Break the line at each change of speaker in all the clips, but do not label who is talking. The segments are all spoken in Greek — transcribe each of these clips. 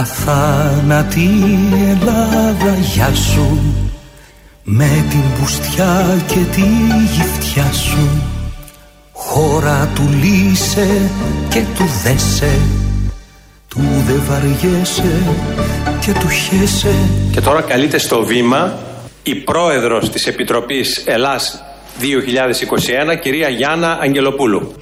Αθάνατη Ελλάδα γεια σου. Με την πουστιά και τη γυφτιά σου. Χώρα του λύσε και του δέσε. Του δε βαριέσαι και του χέσε
Και τώρα καλείται στο βήμα η πρόεδρος της Επιτροπής Ελλάς 2021 κυρία Γιάννα Αγγελοπούλου.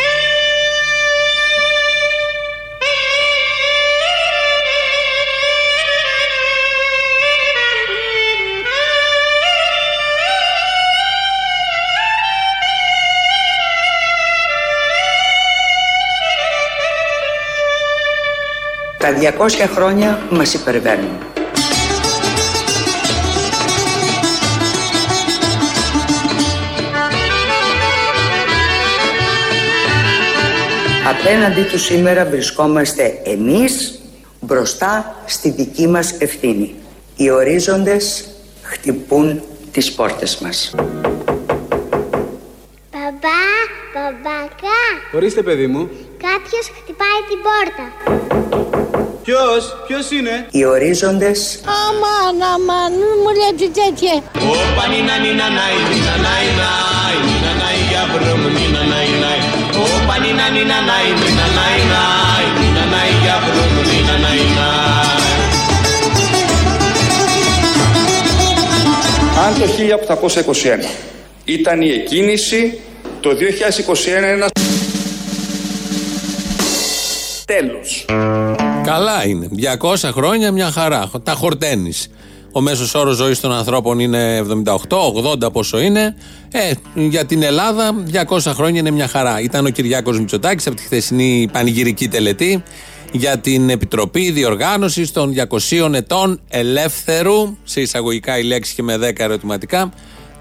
Τα 200 χρόνια μας υπερβαίνουν. Απέναντί του σήμερα βρισκόμαστε εμείς μπροστά στη δική μας ευθύνη. Οι ορίζοντες χτυπούν τις πόρτες μας.
Μπαμπά, μπαμπακά,
Ορίστε, παιδί μου.
κάποιος χτυπάει την πόρτα.
Ποιος, ποιος είναι.
Οι ορίζοντες
Αμάν, αμάν, μη μου λέτε τέτοια.
Όπα νίνα νίνα νάι, νίνα νάι νάι, νίνα νάι για βρούμ, νίνα νάι νάι. Όπα νίνα νίνα νάι, νίνα νάι νάι, νίνα νάι για βρούμ, νίνα νάι νάι.
Αν το 1821 ήταν η εκκίνηση, το 2021 είναι ένα τέλος.
Καλά είναι. 200 χρόνια μια χαρά. Τα χορταίνεις. Ο μέσος όρος ζωής των ανθρώπων είναι 78, 80 πόσο είναι. Ε, για την Ελλάδα 200 χρόνια είναι μια χαρά. Ήταν ο Κυριάκος Μητσοτάκης από τη χθεσινή πανηγυρική τελετή για την Επιτροπή Διοργάνωσης των 200 ετών ελεύθερου, σε εισαγωγικά η λέξη και με 10 ερωτηματικά,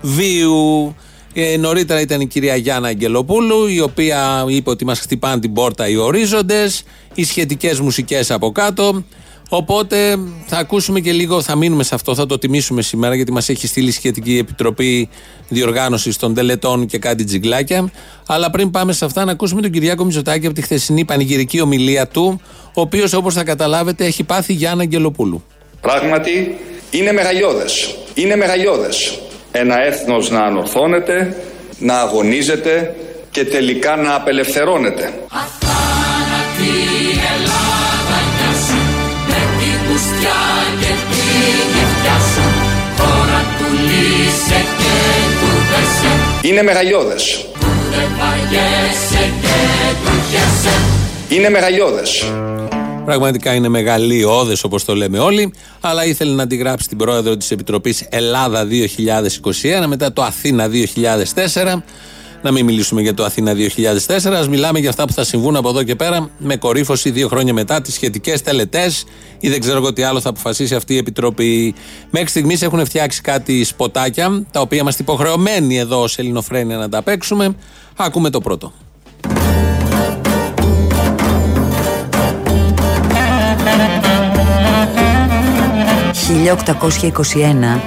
βίου. Ε, νωρίτερα ήταν η κυρία Γιάννα Αγγελοπούλου, η οποία είπε ότι μας χτυπάνε την πόρτα οι ορίζοντες, οι σχετικές μουσικές από κάτω. Οπότε θα ακούσουμε και λίγο, θα μείνουμε σε αυτό, θα το τιμήσουμε σήμερα, γιατί μας έχει στείλει η σχετική επιτροπή διοργάνωσης των τελετών και κάτι τζιγκλάκια. Αλλά πριν πάμε σε αυτά, να ακούσουμε τον Κυριάκο Μητσοτάκη από τη χθεσινή πανηγυρική ομιλία του, ο οποίος όπως θα καταλάβετε έχει πάθει Γιάννα Αγγελοπούλου.
Πράγματι, είναι μεγαλειώδες. Είναι μεγαλειώδες. Ένα έθνος να ανορθώνεται, να αγωνίζεται και τελικά να απελευθερώνεται. Είναι μεγαλειώδες. Είναι μεγαλειώδες.
Πραγματικά είναι μεγαλειώδες όπως το λέμε όλοι, αλλά ήθελε να αντιγράψει την πρόεδρο της Επιτροπής Ελλάδα 2021 μετά το Αθήνα 2004. Να μην μιλήσουμε για το Αθήνα 2004, ας μιλάμε για αυτά που θα συμβούν από εδώ και πέρα με κορύφωση δύο χρόνια μετά τις σχετικές τελετές ή δεν ξέρω εγώ τι άλλο θα αποφασίσει αυτή η Επιτροπή. Μέχρι στιγμής έχουν φτιάξει κάτι σποτάκια, τα οποία είμαστε υποχρεωμένοι εδώ ως Ελληνοφρένια να τα παίξουμε. Ακούμε το πρώτο.
1821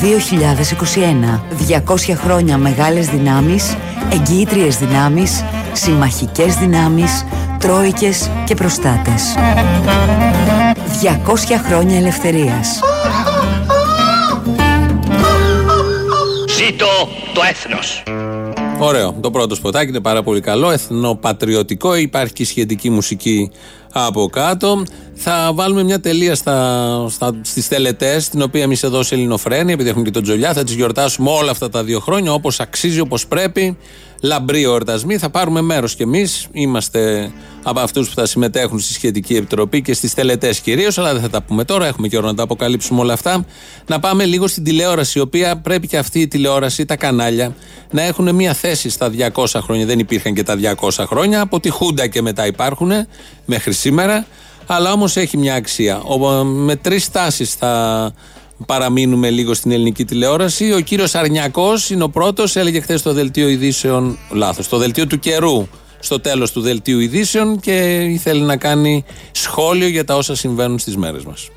2021 200 χρόνια μεγάλες δυνάμεις, εγγυήτριες δυνάμεις, συμμαχικές δυνάμεις, τρόικες και προστάτες 200 χρόνια ελευθερίας
Ζήτω το έθνος.
Ωραίο. Το πρώτο σποτάκι είναι πάρα πολύ καλό. Εθνοπατριωτικό. Υπάρχει και σχετική μουσική από κάτω. Θα βάλουμε μια τελεία στα, στα, στις τελετές, την οποία εμείς εδώ σε Ελληνοφρένη, επειδή έχουμε και τον Τζολιά, θα τις γιορτάσουμε όλα αυτά τα δύο χρόνια, όπως αξίζει, όπως πρέπει. Λαμπροί εορτασμοί. Θα πάρουμε μέρος κι εμείς. Είμαστε από αυτούς που θα συμμετέχουν στη σχετική επιτροπή και στις τελετές κυρίως, αλλά δεν θα τα πούμε τώρα. Έχουμε και ώρα να τα αποκαλύψουμε όλα αυτά. Να πάμε λίγο στην τηλεόραση, η οποία πρέπει και αυτή η τηλεόραση, τα κανάλια, να έχουν μια θέση στα 200 χρόνια. Δεν υπήρχαν και τα 200 χρόνια. Από τη Χούντα και μετά υπάρχουν μέχρι σήμερα. Αλλά όμως έχει μια αξία. Ο- με τρεις τάσεις θα παραμείνουμε λίγο στην ελληνική τηλεόραση. Ο κύριος Αρνιακός είναι ο πρώτος. Έλεγε χθες στο δελτίο ειδήσεων. Λάθος. Το δελτίο του καιρού. Στο τέλος του δελτίου ειδήσεων και ήθελε να κάνει σχόλιο για τα όσα συμβαίνουν στις μέρες μας.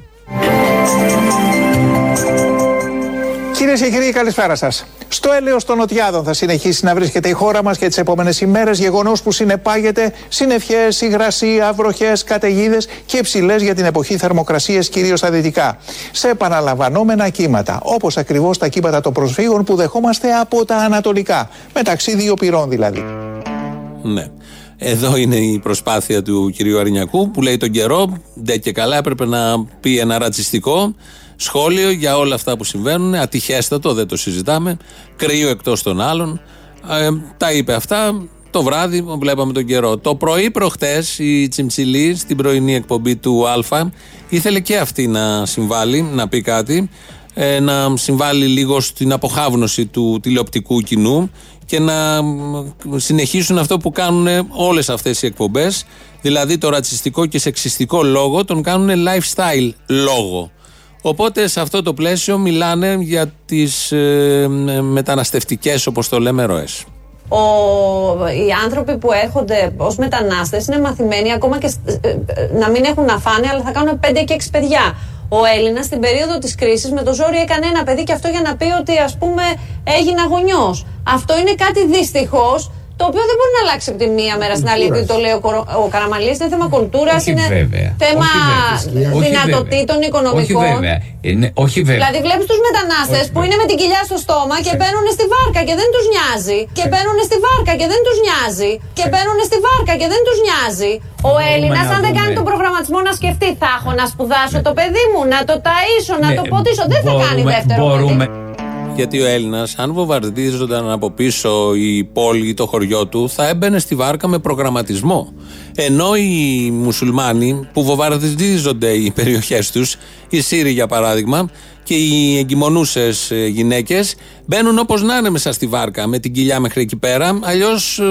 Κυρίες και κύριοι, καλησπέρα σας. Στο έλεος των Νοτιάδων θα συνεχίσει να βρίσκεται η χώρα μας και τις επόμενες ημέρες, γεγονός που συνεπάγεται συννεφιέ, υγρασία, βροχέ, καταιγίδες και υψηλές για την εποχή θερμοκρασίες, κυρίως στα δυτικά. Σε επαναλαμβανόμενα κύματα, όπως ακριβώς τα κύματα των προσφύγων που δεχόμαστε από τα ανατολικά, μεταξύ δύο πυρών δηλαδή.
Ναι. Εδώ είναι η προσπάθεια του κυρίου Αρινιακού που λέει τον καιρό, ντε και καλά έπρεπε να πει ένα ρατσιστικό σχόλιο για όλα αυτά που συμβαίνουν. Ατυχέστατο, δεν το συζητάμε. Κρύο εκτός των άλλων. Ε, τα είπε αυτά. Το βράδυ βλέπαμε τον καιρό. Το πρωί προχτές η Τσιμψιλή στην πρωινή εκπομπή του Α ήθελε και αυτή να συμβάλλει, να πει κάτι. Ε, να συμβάλλει λίγο στην αποχάβνωση του τηλεοπτικού κοινού και να συνεχίσουν αυτό που κάνουν όλες αυτές οι εκπομπές δηλαδή το ρατσιστικό και σεξιστικό λόγο τον κάνουν lifestyle λόγο Οπότε σε αυτό το πλαίσιο μιλάνε για τις ε, μεταναστευτικές όπως το λέμε ροές.
Ο, οι άνθρωποι που έρχονται ως μετανάστες είναι μαθημένοι ακόμα και ε, ε, να μην έχουν να φάνε αλλά θα κάνουν 5 και 6 παιδιά. Ο Έλληνας στην περίοδο της κρίσης με το ζόρι έκανε ένα παιδί και αυτό για να πει ότι ας πούμε έγινε γονιός. Αυτό είναι κάτι δυστυχώς το οποίο δεν μπορεί να αλλάξει από τη μία μέρα στην άλλη, γιατί το λέει ο, ο Καραμαλής. Είναι θέμα κουλτούρας, είναι
βέβαια.
θέμα δυνατοτήτων οικονομικών.
Όχι βέβαια. Είναι, όχι βέβαια.
Δηλαδή, βλέπεις τους μετανάστες που είναι με την κοιλιά στο στόμα και μπαίνουν στη βάρκα και δεν τους νοιάζει. Και μπαίνουν στη βάρκα και δεν τους νοιάζει. Και μπαίνουν στη βάρκα και δεν τους νοιάζει. Ο Έλληνας, αν δεν κάνει τον προγραμματισμό να σκεφτεί, θα έχω να σπουδάσω το παιδί μου, να το ταΐσω, να το ποτίσω. Δεν θα κάνει δεύτερο παιδί.
Γιατί ο Έλληνας, αν βομβαρδίζονταν από πίσω η πόλη ή το χωριό του, θα έμπαινε στη βάρκα με προγραμματισμό. Ενώ οι μουσουλμάνοι που βομβαρδίζονται οι περιοχές τους, οι Σύριοι για παράδειγμα, και οι εγκυμονούσες γυναίκες, μπαίνουν όπως να είναι μέσα στη βάρκα, με την κοιλιά μέχρι εκεί πέρα. Αλλιώς ε,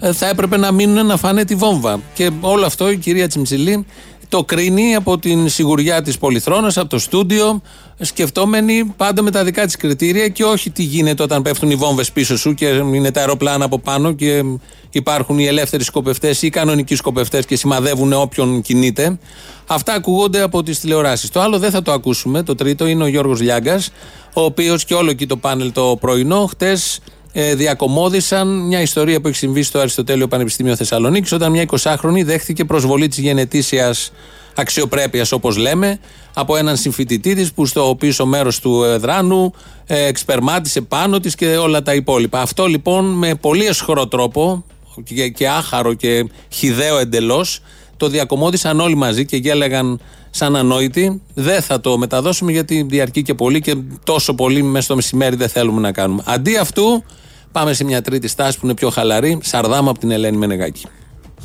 θα έπρεπε να μείνουν να φάνε τη βόμβα. Και όλο αυτό η κυρία Τσιμψιλή το κρίνει από την σιγουριά της Πολυθρόνας, από το στούντιο, σκεφτόμενη πάντα με τα δικά της κριτήρια και όχι τι γίνεται όταν πέφτουν οι βόμβες πίσω σου και είναι τα αεροπλάνα από πάνω και υπάρχουν οι ελεύθεροι σκοπευτές ή οι κανονικοί σκοπευτές και σημαδεύουν όποιον κινείται. Αυτά ακούγονται από τις τηλεοράσεις. Το άλλο δεν θα το ακούσουμε. Το τρίτο είναι ο Γιώργος Λιάγκας, ο οποίος και όλο εκεί το πάνελ το πρωινό, χτες ε, διακομώδησαν μια ιστορία που έχει συμβεί στο Αριστοτέλειο Πανεπιστήμιο Θεσσαλονίκης, όταν μια 20χρονη δέχτηκε προσβολή της γενετήσιας αξιοπρέπειας, όπως λέμε, από έναν συμφοιτητή της που στο πίσω μέρος του εδράνου ε, εξπερμάτισε πάνω της και όλα τα υπόλοιπα. Αυτό λοιπόν με πολύ εσχρό τρόπο και, και άχαρο και χιδαίο εντελώς το διακομώδησαν όλοι μαζί και γέλεγαν σαν ανόητοι. Δεν θα το μεταδώσουμε γιατί διαρκεί και πολύ και τόσο πολύ μέσα στο μεσημέρι δεν θέλουμε να κάνουμε. Αντί αυτού, πάμε σε μια τρίτη στάση που είναι πιο χαλαρή. Σαρδάμα από την Ελένη Μενεγάκη.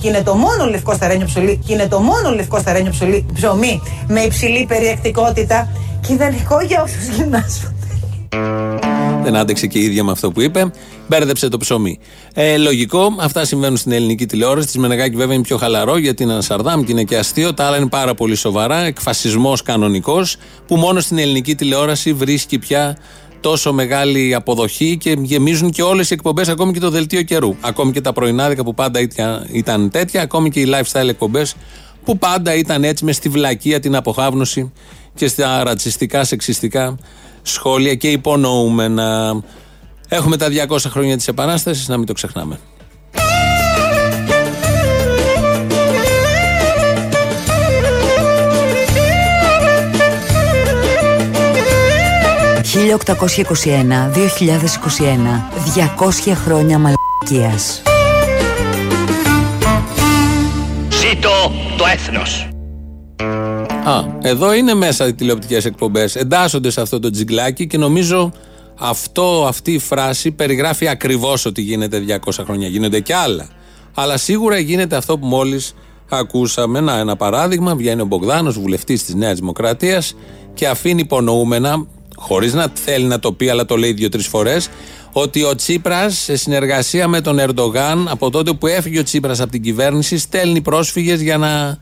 Και είναι το μόνο λευκό σταρένιο ψωλί, και είναι το μόνο λευκό σταρένιο ψωλί, ψωμί με υψηλή περιεκτικότητα και ιδανικό για όσους γυμνάσουν.
Δεν άντεξε και η ίδια με αυτό που είπε. Μπέρδεψε το ψωμί. Ε, λογικό, αυτά συμβαίνουν στην ελληνική τηλεόραση. Της Μενεγάκη βέβαια είναι πιο χαλαρό γιατί είναι ένα σαρδάμ και είναι και αστείο. Τα άλλα είναι πάρα πολύ σοβαρά. Εκφασισμός κανονικός που μόνο στην ελληνική τηλεόραση βρίσκει πια τόσο μεγάλη αποδοχή και γεμίζουν και όλες οι εκπομπές, ακόμη και το δελτίο καιρού. Ακόμη και τα πρωινάδικα που πάντα ήταν τέτοια, ακόμη και οι lifestyle εκπομπές που πάντα ήταν έτσι μες στη βλακεία την αποχάβνωση και στα ρατσιστικά, σεξιστικά σχόλια και υπονοούμε να έχουμε τα 200 χρόνια της Επανάστασης, να μην το ξεχνάμε.
«1821-2021, 200 χρόνια μαλακίας».
Ζήτω το έθνος.
Α, εδώ είναι μέσα οι τηλεοπτικές εκπομπές. Εντάσσονται σε αυτό το τζιγκλάκι και νομίζω αυτό, αυτή η φράση περιγράφει ακριβώς ότι γίνεται 200 χρόνια. Γίνονται και άλλα. Αλλά σίγουρα γίνεται αυτό που μόλις ακούσαμε. Να, ένα παράδειγμα. Βγαίνει ο Μπογδάνος, βουλευτής της Νέας Δημοκρατίας, και αφήνει υπονοούμενα, χωρίς να θέλει να το πει, αλλά το λέει δύο-τρεις φορές, ότι ο Τσίπρας σε συνεργασία με τον Ερντογάν, από τότε που έφυγε ο Τσίπρας από την κυβέρνηση, στέλνει πρόσφυγες για να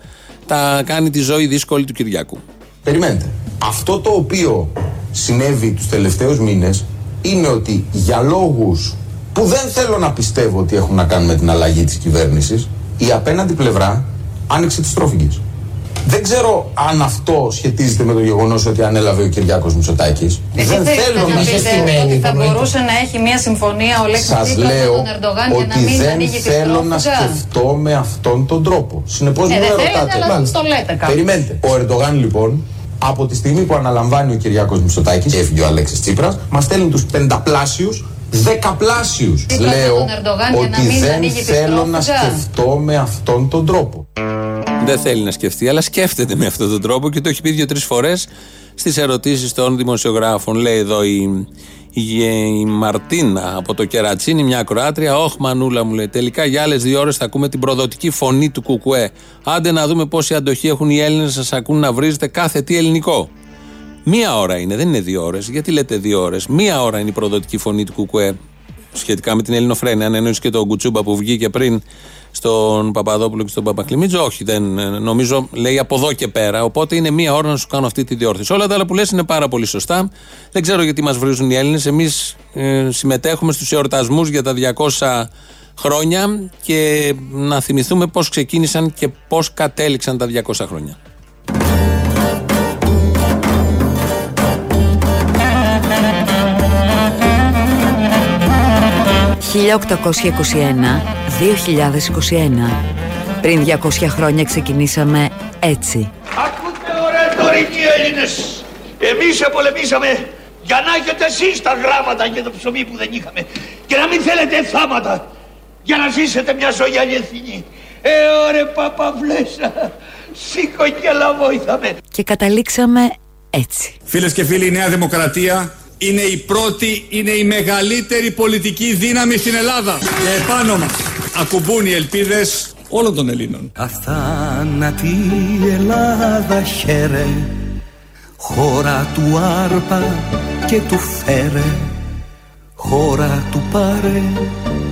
τα κάνει τη ζωή δύσκολη του Κυριακού.
Περιμένετε. Αυτό το οποίο συνέβη τους τελευταίους μήνες είναι ότι για λόγους που δεν θέλω να πιστεύω ότι έχουν να κάνουν με την αλλαγή της κυβέρνησης η απέναντι πλευρά άνοιξε τις τρόφιγγες. Δεν ξέρω αν αυτό σχετίζεται με το γεγονός ότι ανέλαβε ο Κυριάκος Μητσοτάκης. Δεν θέλω να
πείτε ότι θα μπορούσε να έχει μια συμφωνία ο Λέξης
Σας λέω ότι δεν θέλω να σκεφτώ με αυτόν τον τρόπο. Συνεπώς
ε,
μου
ρωτάτε. Αλλά το λέτε κάπου.
Περιμένετε. Ο Ερντογάν λοιπόν από τη στιγμή που αναλαμβάνει ο Κυριάκος Μητσοτάκης και έφυγε ο Αλέξης Τσίπρας, μας στέλνει τους πενταπλάσιους δεκαπλάσιους. Λέω ότι δεν θέλω να σκεφτώ με αυτόν τον τρόπο.
Δεν θέλει να σκεφτεί, αλλά σκέφτεται με αυτόν τον τρόπο και το έχει πει δύο-τρεις φορές στις ερωτήσεις των δημοσιογράφων. Λέει εδώ η, η, η Μαρτίνα από το Κερατσίνη, μια Κροάτρια. Όχι, Μανούλα μου λέει. Τελικά για άλλες δύο ώρες θα ακούμε την προδοτική φωνή του Κουκουέ. Άντε να δούμε πόση αντοχή έχουν οι Έλληνες να σας ακούν να βρίζετε κάθε τι ελληνικό. Μία ώρα είναι, δεν είναι δύο ώρες. Γιατί λέτε δύο ώρες; Μία ώρα είναι η προδοτική φωνή του Κουκουέ σχετικά με την Ελληνοφρένεια. Αν εννοείς και τον Κουτσούμπα που βγήκε πριν στον Παπαδόπουλο και στον Παπακλημίτζο, όχι, δεν, νομίζω λέει από εδώ και πέρα. Οπότε είναι μία ώρα να σου κάνω αυτή τη διόρθωση. Όλα τα άλλα που λες είναι πάρα πολύ σωστά. Δεν ξέρω γιατί μας βρίζουν οι Έλληνες. Εμείς ε, συμμετέχουμε στους εορτασμούς για τα 200 χρόνια και να θυμηθούμε πώς ξεκίνησαν και πώς κατέληξαν τα 200 χρόνια.
1821-2021 Πριν 200 χρόνια ξεκινήσαμε έτσι.
Ακούτε ωραία τωρινοί Έλληνες. Εμείς επολεμήσαμε για να έχετε εσείς τα γράμματα και το ψωμί που δεν είχαμε. Και να μην θέλετε θάματα για να ζήσετε μια ζωή αληθινή. Ε, ωραία παπαβλέσα, σήκω και λαβόηθαμε.
Και καταλήξαμε έτσι.
Φίλες και φίλοι, η Νέα Δημοκρατία είναι η πρώτη, είναι η μεγαλύτερη πολιτική δύναμη στην Ελλάδα. Και επάνω μας ακουμπούν οι ελπίδες όλων των Ελλήνων.
Αθάνατη Ελλάδα χαίρε, χώρα του άρπα και του φέρε, χώρα του πάρε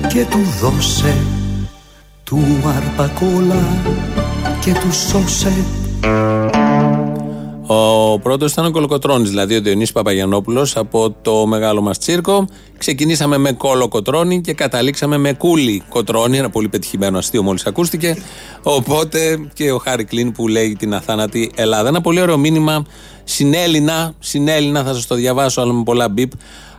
και του δώσε, του άρπα κόλλα και του σώσε.
Ο πρώτος ήταν ο Κολοκοτρόνη, δηλαδή ο Διονύσης Παπαγιανόπουλος από το μεγάλο μας τσίρκο. Ξεκινήσαμε με Κολοκοτρόνη και καταλήξαμε με Κούλι Κοτρόνη. Ένα πολύ πετυχημένο αστείο μόλις ακούστηκε. Οπότε και ο Χάρη Κλίν που λέει την αθάνατη Ελλάδα. Ένα πολύ ωραίο μήνυμα συνέλληνα. Συνέλληνα, θα σας το διαβάσω, αλλά με πολλά μπιπ.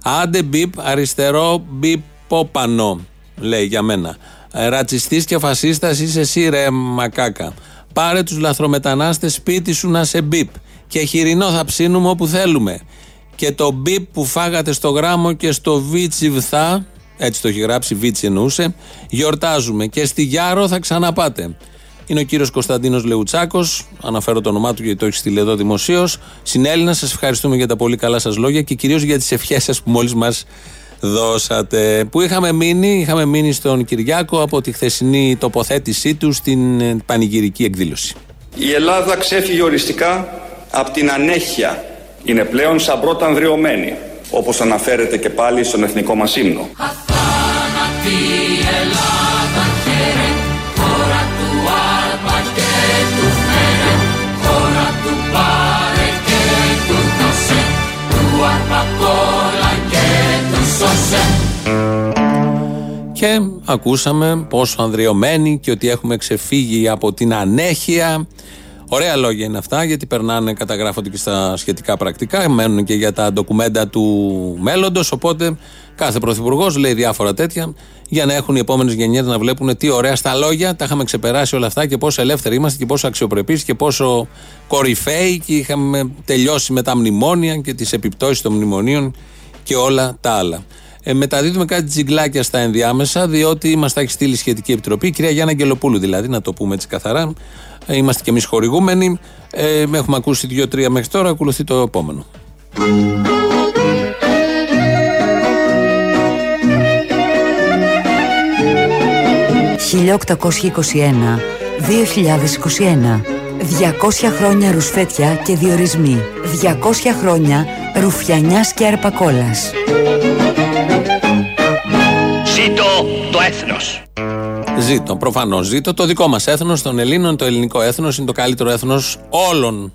Άντε μπιπ, αριστερό μπιπ πόπανο, λέει για μένα. Ρατσιστής και φασίστας είσαι εσύ, ρε μακάκα. Πάρε τους λαθρομετανάστες σπίτι σου να σε μπιπ και χοιρινό θα ψήνουμε όπου θέλουμε. Και το μπιπ που φάγατε στο γράμμο και στο βίτσι βθά, έτσι το έχει γράψει, βίτσι εννοούσε, γιορτάζουμε. Και στη Γιάρο θα ξαναπάτε. Είναι ο κύριος Κωνσταντίνος Λεουτσάκος. Αναφέρω το όνομά του γιατί το έχει στείλει εδώ δημοσίως. Συνέλληνα, σας ευχαριστούμε για τα πολύ καλά σας λόγια και κυρίως για τις ευχές σας που μόλις μας δώσατε. Που είχαμε μείνει, είχαμε μείνει στον Κυριάκο από τη χθεσινή τοποθέτησή του στην πανηγυρική εκδήλωση.
Η Ελλάδα ξέφυγε οριστικά από την ανέχεια είναι πλέον σαν πρώτα ανδριωμένη, όπως αναφέρεται και πάλι στον εθνικό μας ύμνο.
Και ακούσαμε πόσο ανδριωμένοι και ότι έχουμε ξεφύγει από την ανέχεια Ωραία λόγια είναι αυτά, γιατί περνάνε, καταγράφονται και στα σχετικά πρακτικά, μένουν και για τα ντοκουμέντα του μέλλοντος. Οπότε κάθε πρωθυπουργός λέει διάφορα τέτοια για να έχουν οι επόμενες γενιές να βλέπουν τι ωραία στα λόγια τα είχαμε ξεπεράσει όλα αυτά και πόσο ελεύθεροι είμαστε και πόσο αξιοπρεπείς και πόσο κορυφαίοι και είχαμε τελειώσει με τα μνημόνια και τις επιπτώσεις των μνημονίων και όλα τα άλλα. Ε, μεταδίδουμε κάτι τζιγκλάκια στα ενδιάμεσα, διότι μας τα έχει στείλει η σχετική επιτροπή, η κυρία Γιάννα Αγγελοπούλου δηλαδή, να το πούμε έτσι καθαρά. Ε, είμαστε και εμείς χορηγούμενοι. Ε, έχουμε ακούσει δύο-τρία μέχρι τώρα. Ακολουθεί το επόμενο.
«1821-2021 200 χρόνια ρουσφέτια και διορισμοί 200 χρόνια ρουφιανιάς και αρπακόλας
Ζήτω το έθνος
Ζήτω, προφανώς ζήτω. Το δικό μας έθνος των Ελλήνων, το ελληνικό έθνος, είναι το καλύτερο έθνος όλων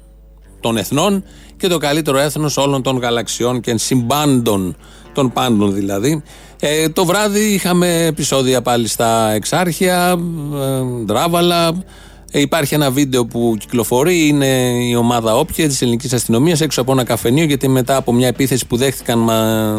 των εθνών και το καλύτερο έθνος όλων των γαλαξιών και συμπάντων, των πάντων δηλαδή. Ε, το βράδυ είχαμε επεισόδια πάλι στα Εξάρχεια, ε, Ντράβαλα, Ε, Υπάρχει ένα βίντεο που κυκλοφορεί, είναι η ομάδα Όπια της ελληνικής αστυνομίας έξω από ένα καφενείο, γιατί μετά από μια επίθεση που δέχτηκαν μα,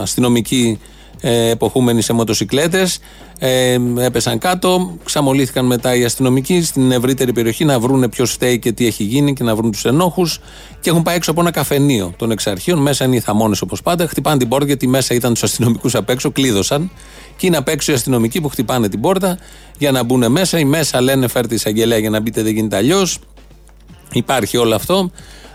αστυνομικοί ε, εποχούμενοι σε μοτοσυκλέτες. Ε, έπεσαν κάτω, ξαμολύθηκαν μετά οι αστυνομικοί στην ευρύτερη περιοχή να βρούνε ποιος φταίει και τι έχει γίνει και να βρουν τους ενόχους. Και έχουν πάει έξω από ένα καφενείο των εξαρχείων. Μέσα είναι οι θαμώνες όπως πάντα. Χτυπάνε την πόρτα γιατί μέσα ήταν τους αστυνομικούς απ' έξω, κλείδωσαν. Και είναι απ' έξω οι αστυνομικοί που χτυπάνε την πόρτα για να μπουν μέσα. Οι μέσα λένε φέρτε εισαγγελέα για να μπείτε, δεν γίνεται αλλιώς. Υπάρχει όλο αυτό.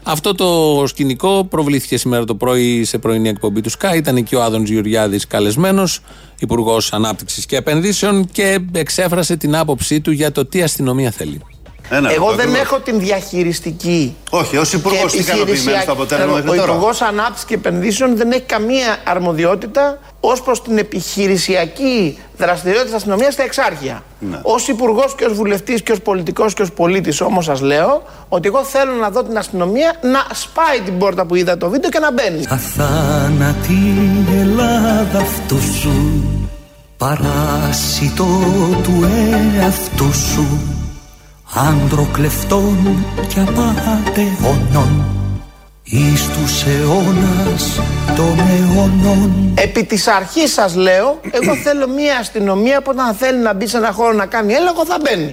Αυτό το σκηνικό προβλήθηκε σήμερα το πρωί σε πρωινή εκπομπή του ΣΚΑ. Ήταν εκεί ο Άδωνς Γεωργιάδης καλεσμένος, Υπουργός Ανάπτυξης και Επενδύσεων, και εξέφρασε την άποψή του για το τι αστυνομία θέλει.
Ένα
Εγώ
λεπτό,
δεν
ακριβώς.
έχω την διαχειριστική.
Όχι, ως υπουργός τι ικανοποιημένος στο αποτέλεσμα
Ο
μέχρι τώρα;
Υπουργός Ανάπτυξης και Επενδύσεων δεν έχει καμία αρμοδιότητα ως προς την επιχειρησιακή δραστηριότητα της αστυνομίας στα εξάρχεια.
Ναι.
Ω υπουργός και ως βουλευτής και ως πολιτικός και ως πολίτης όμως σας λέω ότι εγώ θέλω να δω την αστυνομία να σπάει την πόρτα που είδα το βίντεο και να μπαίνει.
Αθάνατη Ελλάδα αυτού σου Παράσιτο του εαυτού σου Άντρο κλεφτών και απατεώνων Εις τους αιώνας των αιώνων
Επί της αρχής σας λέω, εγώ θέλω μια αστυνομία που όταν θέλει να μπει σε ένα χώρο να κάνει έλεγχο θα μπαίνει.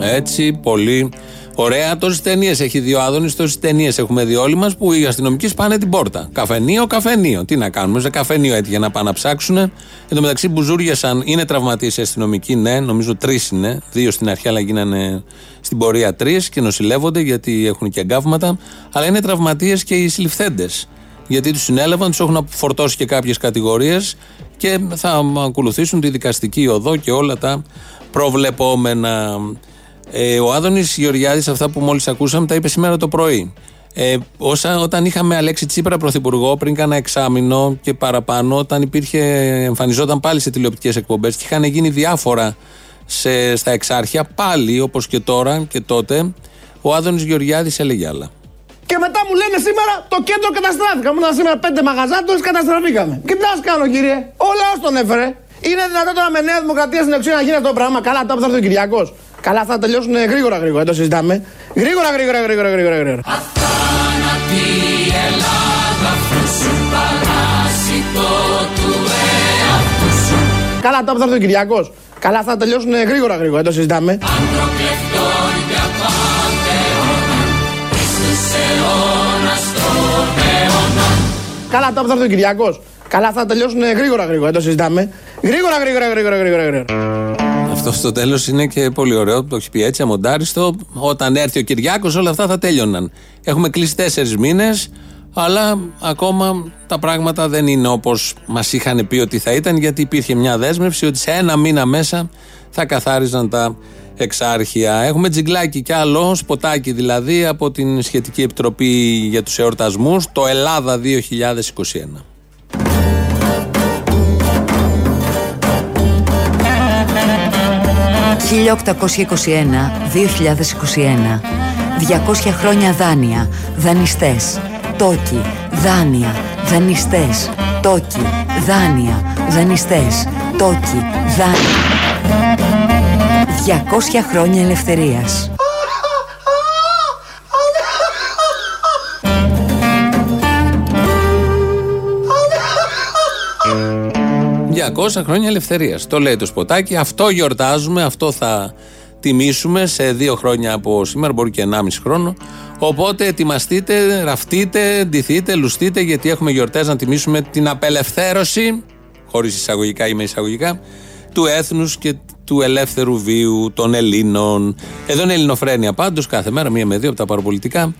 Έτσι, πολύ ωραία. Τόσες ταινίες έχει δει ο Άδωνης, τόσες ταινίες έχουμε δει όλοι μας που οι αστυνομικοί σπάνε την πόρτα. Καφενείο, καφενείο. Τι να κάνουμε, σε καφενείο έτυχε να πάνε να ψάξουν. Εν τω μεταξύ, μπουζούριασαν, είναι τραυματίες οι αστυνομικοί, ναι, νομίζω τρεις είναι. Δύο στην αρχή, αλλά γίνανε στην πορεία τρεις και νοσηλεύονται γιατί έχουν και εγκάβματα. Αλλά είναι τραυματίες και οι συλληφθέντες. Γιατί τους συνέλαβαν, τους έχουν φορτώσει και κάποιες κατηγορίες και θα ακολουθήσουν τη δικαστική οδό και όλα τα προβλεπόμενα. Ε, ο Άδωνης Γεωργιάδης, αυτά που μόλις ακούσαμε, τα είπε σήμερα το πρωί. Ε, όσα, όταν είχαμε Αλέξη Τσίπρα πρωθυπουργό πριν κάνα εξάμεινο και παραπάνω, όταν υπήρχε, εμφανιζόταν πάλι σε τηλεοπτικές εκπομπές και είχαν γίνει διάφορα σε, στα εξάρχεια, πάλι όπως και τώρα και τότε, ο Άδωνης Γεωργιάδης έλεγε άλλα.
Και μετά μου λένε σήμερα το κέντρο καταστράφηκα. Μου ήταν σήμερα πέντε μαγαζάτο, καταστραφήκαμε. Και τι να σας κάνω, κύριε. Ο λαός τον έφερε. Είναι δυνατόν τώρα με Νέα Δημοκρατία στην εξουσία να γίνει αυτό το πράγμα. Καλά, τώρα που θα έρθει ο Κυριακός. Καλά, θα τελειώσουν γρήγορα γρήγορα, δεν το συζητάμε. Γρήγορα, γρήγορα, γρήγορα, γρήγορα. γρήγορα.
Αθάνατη Ελλάδα αυτού σου παράσιτο του εαυτού σου
Καλά, τώρα που θα έρθει ο Κυριακός. Καλά, θα τελειώσουν γρήγορα γρήγορα, δεν το συζητάμε.
Αντροκλεφτών και απατεώνων εις τους αιώνας των αιώνων
Καλά, τώρα που θα έρθει ο Κυριακός. Καλά, θα τελειώσουν γρήγορα γρήγορα, δεν το συζητάμε. Γρήγορα, γρήγορα, γρήγορα, γρήγορα. γρήγορα.
Αυτό στο τέλος είναι και πολύ ωραίο. Το έχει πει έτσι, αμοντάριστο. Όταν έρθει ο Κυριάκος, όλα αυτά θα τέλειωναν. Έχουμε κλείσει τέσσερις μήνες, αλλά ακόμα τα πράγματα δεν είναι όπως μας είχαν πει ότι θα ήταν, γιατί υπήρχε μια δέσμευση ότι σε ένα μήνα μέσα θα καθάριζαν τα εξάρχεια. Έχουμε τζιγκλάκι κι άλλο, σποτάκι δηλαδή, από την Σχετική Επιτροπή για τους Εορτασμούς, το Ελλάδα 2021.
1821-2021 200 χρόνια δάνεια, δανειστές, τόκι, δάνεια, δανειστές, τόκι, δάνεια, δανειστές, τόκι, δάνεια. 200 χρόνια ελευθερίας.
200 χρόνια ελευθερίας. Το λέει το σποτάκι. Αυτό γιορτάζουμε, αυτό θα τιμήσουμε σε δύο χρόνια από σήμερα, μπορεί και 1,5 χρόνο. Οπότε ετοιμαστείτε, ραφτείτε, ντυθείτε, λουστείτε, γιατί έχουμε γιορτές να τιμήσουμε την απελευθέρωση, χωρίς εισαγωγικά ή με εισαγωγικά, του έθνους και του ελεύθερου βίου των Ελλήνων. Εδώ είναι Ελληνοφρένια πάντως, κάθε μέρα, μία με δύο από τα παραπολιτικά.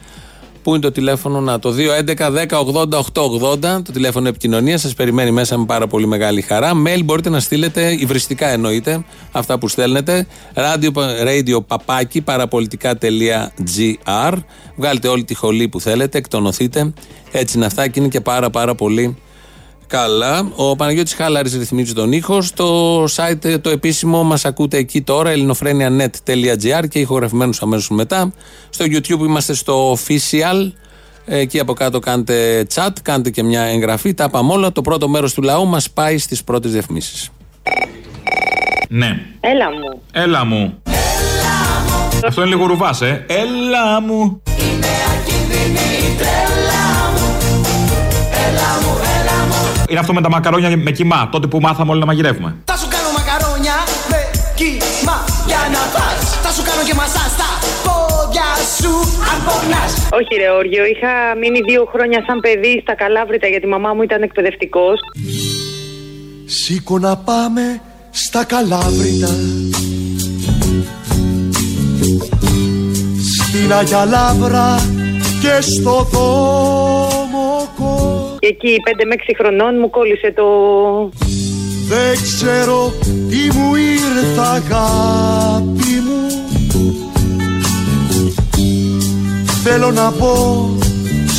Πού είναι το τηλέφωνο, να το 211-10-80-880, το τηλέφωνο επικοινωνία. Σας περιμένει μέσα με πάρα πολύ μεγάλη χαρά. Mail μπορείτε να στείλετε, υβριστικά εννοείται, αυτά που στέλνετε. Radio, radio παπάκι παραπολιτικά.gr. Βγάλετε όλη τη χολή που θέλετε, εκτονωθείτε. Έτσι είναι αυτά και είναι και πάρα πάρα πολύ καλά. Ο Παναγιώτης Χάλαρης ρυθμίζει τον ήχο. Στο site το επίσημο μας ακούτε εκεί τώρα, ελληνοφρένια.net.gr και ηχογραφημένους αμέσως μετά. Στο YouTube είμαστε στο official. Εκεί από κάτω κάντε chat, κάντε και μια εγγραφή. Τα πάμε όλα. Το πρώτο μέρος του λαού μας πάει στις πρώτες διαφημίσεις.
Ναι.
Έλα μου.
Έλα μου.
Έλα μου
Αυτό είναι λίγο ρουβάς, ε. Έλα μου. Είναι αυτό με τα μακαρόνια με κοιμά, τότε που μάθαμε όλοι να μαγειρεύουμε.
Θα σου κάνω μακαρόνια με κύμα για να φας Θα σου κάνω και μασά στα πόδια σου αν πονάς
Όχι ρε Όργιο, είχα μείνει δύο χρόνια σαν παιδί στα Καλάβρητα γιατί η μαμά μου ήταν εκπαιδευτικός.
Σήκω να πάμε στα Καλάβρητα Στην Αγία Λαύρα και στο Δόμοκο
Και εκεί 5 με 6 χρονών μου κόλλησε το...
Δεν ξέρω τι μου ήρθε αγάπη μου Θέλω να πω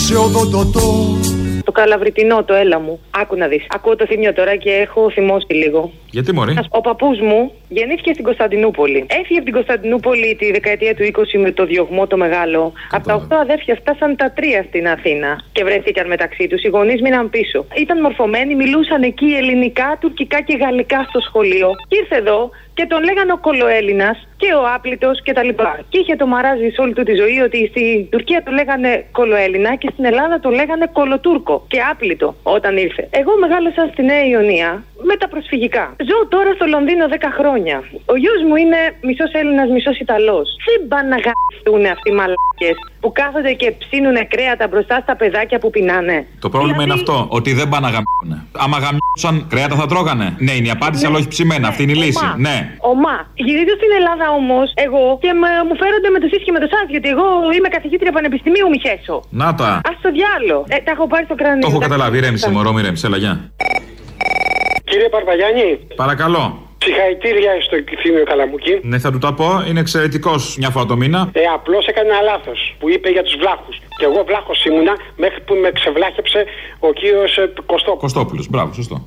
σε οδοντοτό
Το καλαβριτινό, το έλα μου. Άκου να δεις. Ακούω το θύμιο τώρα και έχω θυμώσει λίγο.
Γιατί μωρή;
Ο παππούς μου γεννήθηκε στην Κωνσταντινούπολη. Έφυγε από την Κωνσταντινούπολη τη δεκαετία του 20 με το διωγμό το μεγάλο. Από τα 8 αδέρφια φτάσαν τα τρία στην Αθήνα και βρέθηκαν μεταξύ τους. Οι γονείς μείναν πίσω. Ήταν μορφωμένοι, μιλούσαν εκεί ελληνικά, τουρκικά και γαλλικά στο σχολείο. Και ήρθε εδώ και τον λέγανε ο Κολοέλληνας και ο Άπλητος κτλ. Και είχε το μαράζει σε όλη του τη ζωή ότι στην Τουρκία το λέγανε Κολοέλληνα και στην Ελλάδα το λέγανε Κολοτούρκο και Άπλητο όταν ήρθε. Εγώ μεγάλωσα στη Νέα Ιωνία με τα προσφυγικά. Ζω τώρα στο Λονδίνο 10 χρόνια. Ο γιος μου είναι μισός Έλληνας, μισός Ιταλός. Δεν πάνε να γαμπτούν αυτοί οι μαλάκες που κάθονται και ψήνουν κρέατα μπροστά στα παιδάκια που πεινάνε.
Το πρόβλημα είναι αυτό, ότι δεν πάνε να γαμίσουν. Άμα γαμίσαν, κρέατα θα τρώγανε. Ναι, είναι η απάντηση, αλλά όχι ψημένα. Αυτή είναι η λύση.
Ομά.
Ναι.
Ομά. Γυρίζω στην Ελλάδα όμως, εγώ και με- μου φέρονται με το σεις και με το σας, γιατί εγώ είμαι καθηγήτρια πανεπιστημίου, μη χέσω.
Να τα.
Α το διάλο. Ε, τα έχω πάρει στο κρανίο.
Το έχω
Εντάξει.
καταλάβει. Ηρέμησε, μωρό, μη ηρέμησε. Έλα, γεια.
Κύριε Μπαρμπαγιάννη,
Παρακαλώ.
συγχαρητήρια στο Θύμιο Καλαμούκη.
Ναι, θα του τα πω. Είναι εξαιρετικός μια φορά το μήνα.
Ε, απλώς έκανε ένα λάθος που είπε για τους βλάχους. Και εγώ βλάχος ήμουνα μέχρι που με ξεβλάχεψε ο κύριος Κωστόπουλος.
Κωστόπουλος. Μπράβο, σωστό.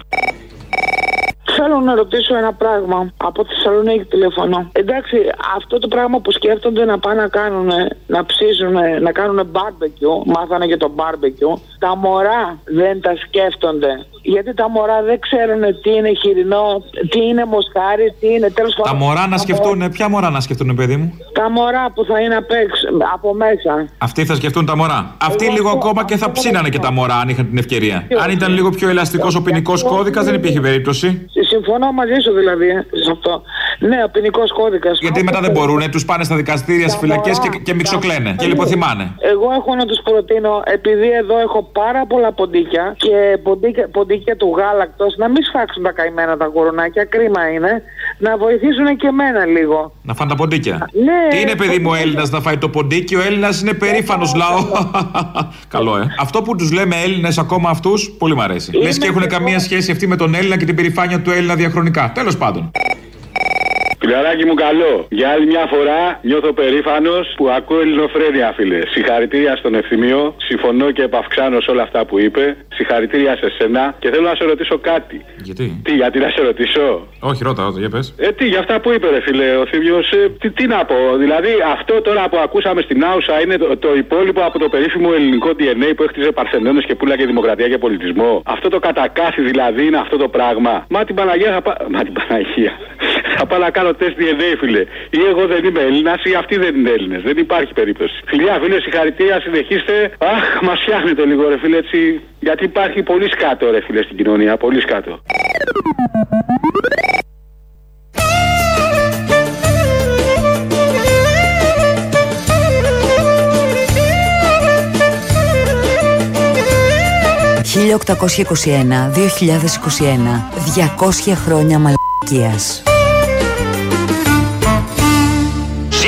Θέλω να ρωτήσω ένα πράγμα. Από τη Θεσσαλονίκη τηλεφωνώ. Εντάξει, αυτό το πράγμα που σκέφτονται να πάνε να κάνουν, να ψήσουν, να κάνουν μπάρμπεκιου, μάθανε και το μπάρμπεκιου, τα μωρά δεν τα σκέφτονται. Γιατί τα μωρά δεν ξέρουν τι είναι χοιρινό, τι είναι μοσχάρι, τι είναι τέλος
Τα μωρά να σκεφτούν. Ποια μωρά να σκεφτούν, παιδί μου;
Τα μωρά που θα είναι απ' έξω, από μέσα.
Αυτοί θα σκεφτούν τα μωρά. Αυτοί λίγο ακόμα και θα ψήνανε και τα μωρά αν είχαν την ευκαιρία. Αν ήταν λίγο πιο ελαστικός ο ποινικός κώδικας, δεν υπήρχε περίπτωση.
Συμφωνώ μαζί σου δηλαδή σε αυτό. Ναι, ο ποινικός κώδικας.
Γιατί μετά δεν μπορούν, τους πάνε στα δικαστήρια, στις φυλακές και, και μιξοκλαίνε και λιποθυμάνε.
Εγώ έχω να τους προτείνω, επειδή εδώ έχω πάρα πολλά ποντίκια και ποντίκια, ποντίκια του γάλακτος, να μην σφάξουν τα καημένα τα κορονάκια, κρίμα είναι, να βοηθήσουν και εμένα λίγο.
Να φάνε τα ποντίκια.
Ναι,
Τι είναι, παιδί μου, ο Έλληνας να φάει το ποντίκι, ο Έλληνας είναι περήφανος λαό. Καλό, ε. Αυτό που τους λέμε Έλληνες ακόμα αυτούς, πολύ μ' αρέσει. Λες και έχουν καμία σχέση αυτή με τον Έλληνα και την περηφάνεια του Έλληνα διαχρονικά. Τέλος πάντων.
Φιλαράκι μου καλό. Για άλλη μια φορά νιώθω περήφανος που ακούω ελληνοφρένεια, φίλε. Συγχαρητήρια στον ευθυμίο. Συμφωνώ και επαυξάνω σε όλα αυτά που είπε. Συγχαρητήρια σε σένα. Και θέλω να σε ρωτήσω κάτι.
Γιατί;
Τι, γιατί να σε ρωτήσω;
Όχι, ρώτα, ρώτα, για πες.
Ε, τι, για αυτά που είπε, ρε φίλε, ο Θήμιος, ε, τι, τι να πω. Δηλαδή, αυτό τώρα που ακούσαμε στην Άουσα είναι το, το υπόλοιπο από το περίφημο ελληνικό DNA που έχτιζε Παρθενώνες και πουλά και δημοκρατία και πολιτισμό. Αυτό το κατακάθι δηλαδή είναι αυτό το πράγμα. Μα την Παναγία θα πά... Μα την Παναγία. Θα πάω να κάνω τεστ DNA, φίλε. Ή εγώ δεν είμαι Έλληνας ή αυτοί δεν είναι Έλληνες. Δεν υπάρχει περίπτωση. Φιλιά, φίλε, συγχαρητήρια, συνεχίστε. Αχ, μας φτιάχνετε λίγο, ρε φίλε, έτσι. Γιατί υπάρχει πολύ σκάτω, ρε φίλε, στην κοινωνία. Πολύ σκάτω.
«1821-2021, 200 χρόνια μαλακίας».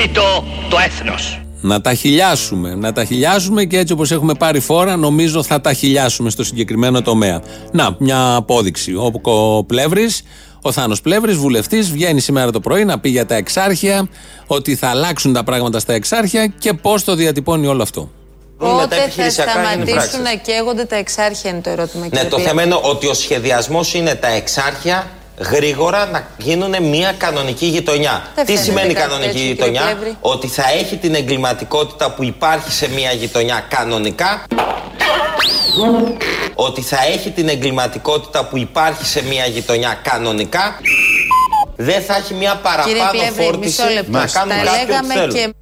Ζήτω το έθνος.
Να τα χιλιάσουμε. Να τα χιλιάσουμε και έτσι όπως έχουμε πάρει φόρα, νομίζω θα τα χιλιάσουμε στο συγκεκριμένο τομέα. Να, μια απόδειξη. Ο, ο Πλεύρης, ο Θάνος Πλεύρης, βουλευτής, βγαίνει σήμερα το πρωί να πει για τα εξάρχεια, ότι θα αλλάξουν τα πράγματα στα εξάρχεια και πώς το διατυπώνει όλο αυτό.
Πότε θα σταματήσουν να καίγονται τα εξάρχεια είναι το ερώτημα.
Ναι,
κύριε
το
Πλεύρη.
θέμα είναι ότι ο σχεδιασμός είναι τα εξάρχεια γρήγορα να γίνουν μια κανονική γειτονιά.
Δεν
Τι
φαίνεται
σημαίνει
κάτι
κανονική
τέτοιο, κύριε
γειτονιά,
Πλεύρη.
Ότι θα έχει την εγκληματικότητα που υπάρχει σε μια γειτονιά κανονικά. Ότι θα έχει την εγκληματικότητα που υπάρχει σε μια γειτονιά κανονικά. δεν θα έχει μια
Κύριε
παραπάνω
Πλεύρη,
φόρτιση
μισό λεπτό.
να κάνουν
Τα
κάτι ό,τι
λέγαμε
θέλουν.
και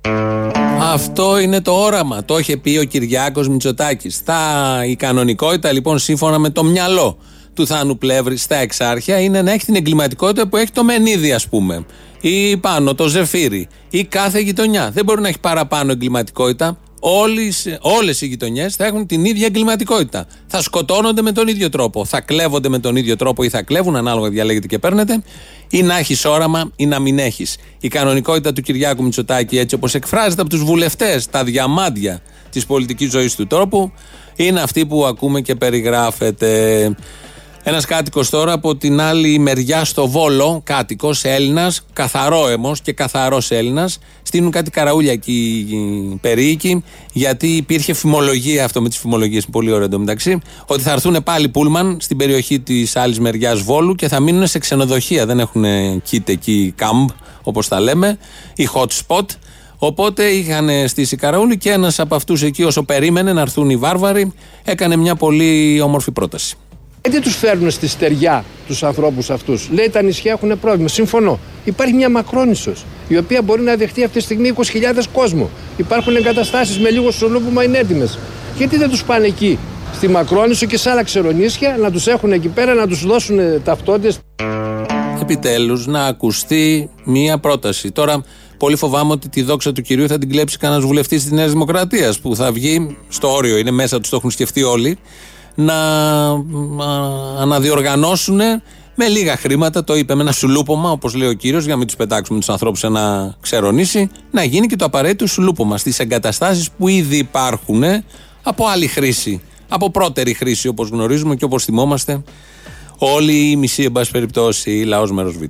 Αυτό είναι το όραμα. Το είχε πει ο Κυριάκος Μητσοτάκης. Τα, η κανονικότητα λοιπόν σύμφωνα με το μυαλό του Θάνου Πλεύρη στα εξάρχεια είναι να έχει την εγκληματικότητα που έχει το Μενίδη ας πούμε ή πάνω το Ζεφύρι ή κάθε γειτονιά. Δεν μπορεί να έχει παραπάνω εγκληματικότητα. Όλες, όλες οι γειτονιές θα έχουν την ίδια εγκληματικότητα. Θα σκοτώνονται με τον ίδιο τρόπο. Θα κλέβονται με τον ίδιο τρόπο ή θα κλέβουν, ανάλογα διαλέγετε και παίρνετε, ή να έχεις όραμα ή να μην έχεις. Η κανονικότητα του Κυριάκου Μητσοτάκη, έτσι όπως εκφράζεται από τους βουλευτές, τα διαμάντια της πολιτικής ζωής του τόπου, είναι αυτή που ακούμε και περιγράφεται. Ένας κάτοικος τώρα από την άλλη μεριά στο Βόλο, κάτοικος Έλληνας, καθαρό αίμο και καθαρός Έλληνας, στείλουν κάτι καραούλια εκεί περίοικοι, γιατί υπήρχε φημολογία, αυτό με τις φημολογίες είναι πολύ ωραίο εντωμεταξύ, ότι θα έρθουν πάλι πούλμαν στην περιοχή της άλλης μεριάς Βόλου και θα μείνουν σε ξενοδοχεία. Δεν έχουν kit εκεί, camp, όπως τα λέμε, ή hot spot. Οπότε είχαν στήσει καραούλι και ένας από αυτούς εκεί, όσο περίμενε να έρθουν οι βάρβαροι, έκανε μια πολύ όμορφη πρόταση.
Γιατί τους φέρνουν στη στεριά τους ανθρώπους αυτούς. Λέει τα νησιά έχουν πρόβλημα. Συμφωνώ. Υπάρχει μια μακρόνισος η οποία μπορεί να δεχτεί αυτή τη στιγμή 20.000 κόσμο. Υπάρχουν εγκαταστάσεις με λίγο σολούπουμα είναι έτοιμες. Γιατί δεν τους πάνε εκεί στη Μακρόνισο και σε άλλα ξερονίσια να τους έχουν εκεί πέρα να τους δώσουν ταυτότητες;
Επιτέλους να ακουστεί μία πρόταση. Τώρα, πολύ φοβάμαι ότι τη δόξα του κυρίου θα την κλέψει κανένας βουλευτής της Νέας Δημοκρατίας που θα βγει στο όριο, είναι μέσα τους, το έχουν σκεφτεί όλοι, να α, αναδιοργανώσουν με λίγα χρήματα, το είπε με ένα σουλούπομα, όπως λέει ο κύριος, για να μην τους πετάξουμε τους ανθρώπους σε ένα ξερονήσι, να γίνει και το απαραίτητο σουλούπομα στις εγκαταστάσεις που ήδη υπάρχουν από άλλη χρήση. Από πρώτερη χρήση, όπως γνωρίζουμε και όπως θυμόμαστε, όλοι οι μισοί, εν πάση περιπτώσει, λαός μέρος Β.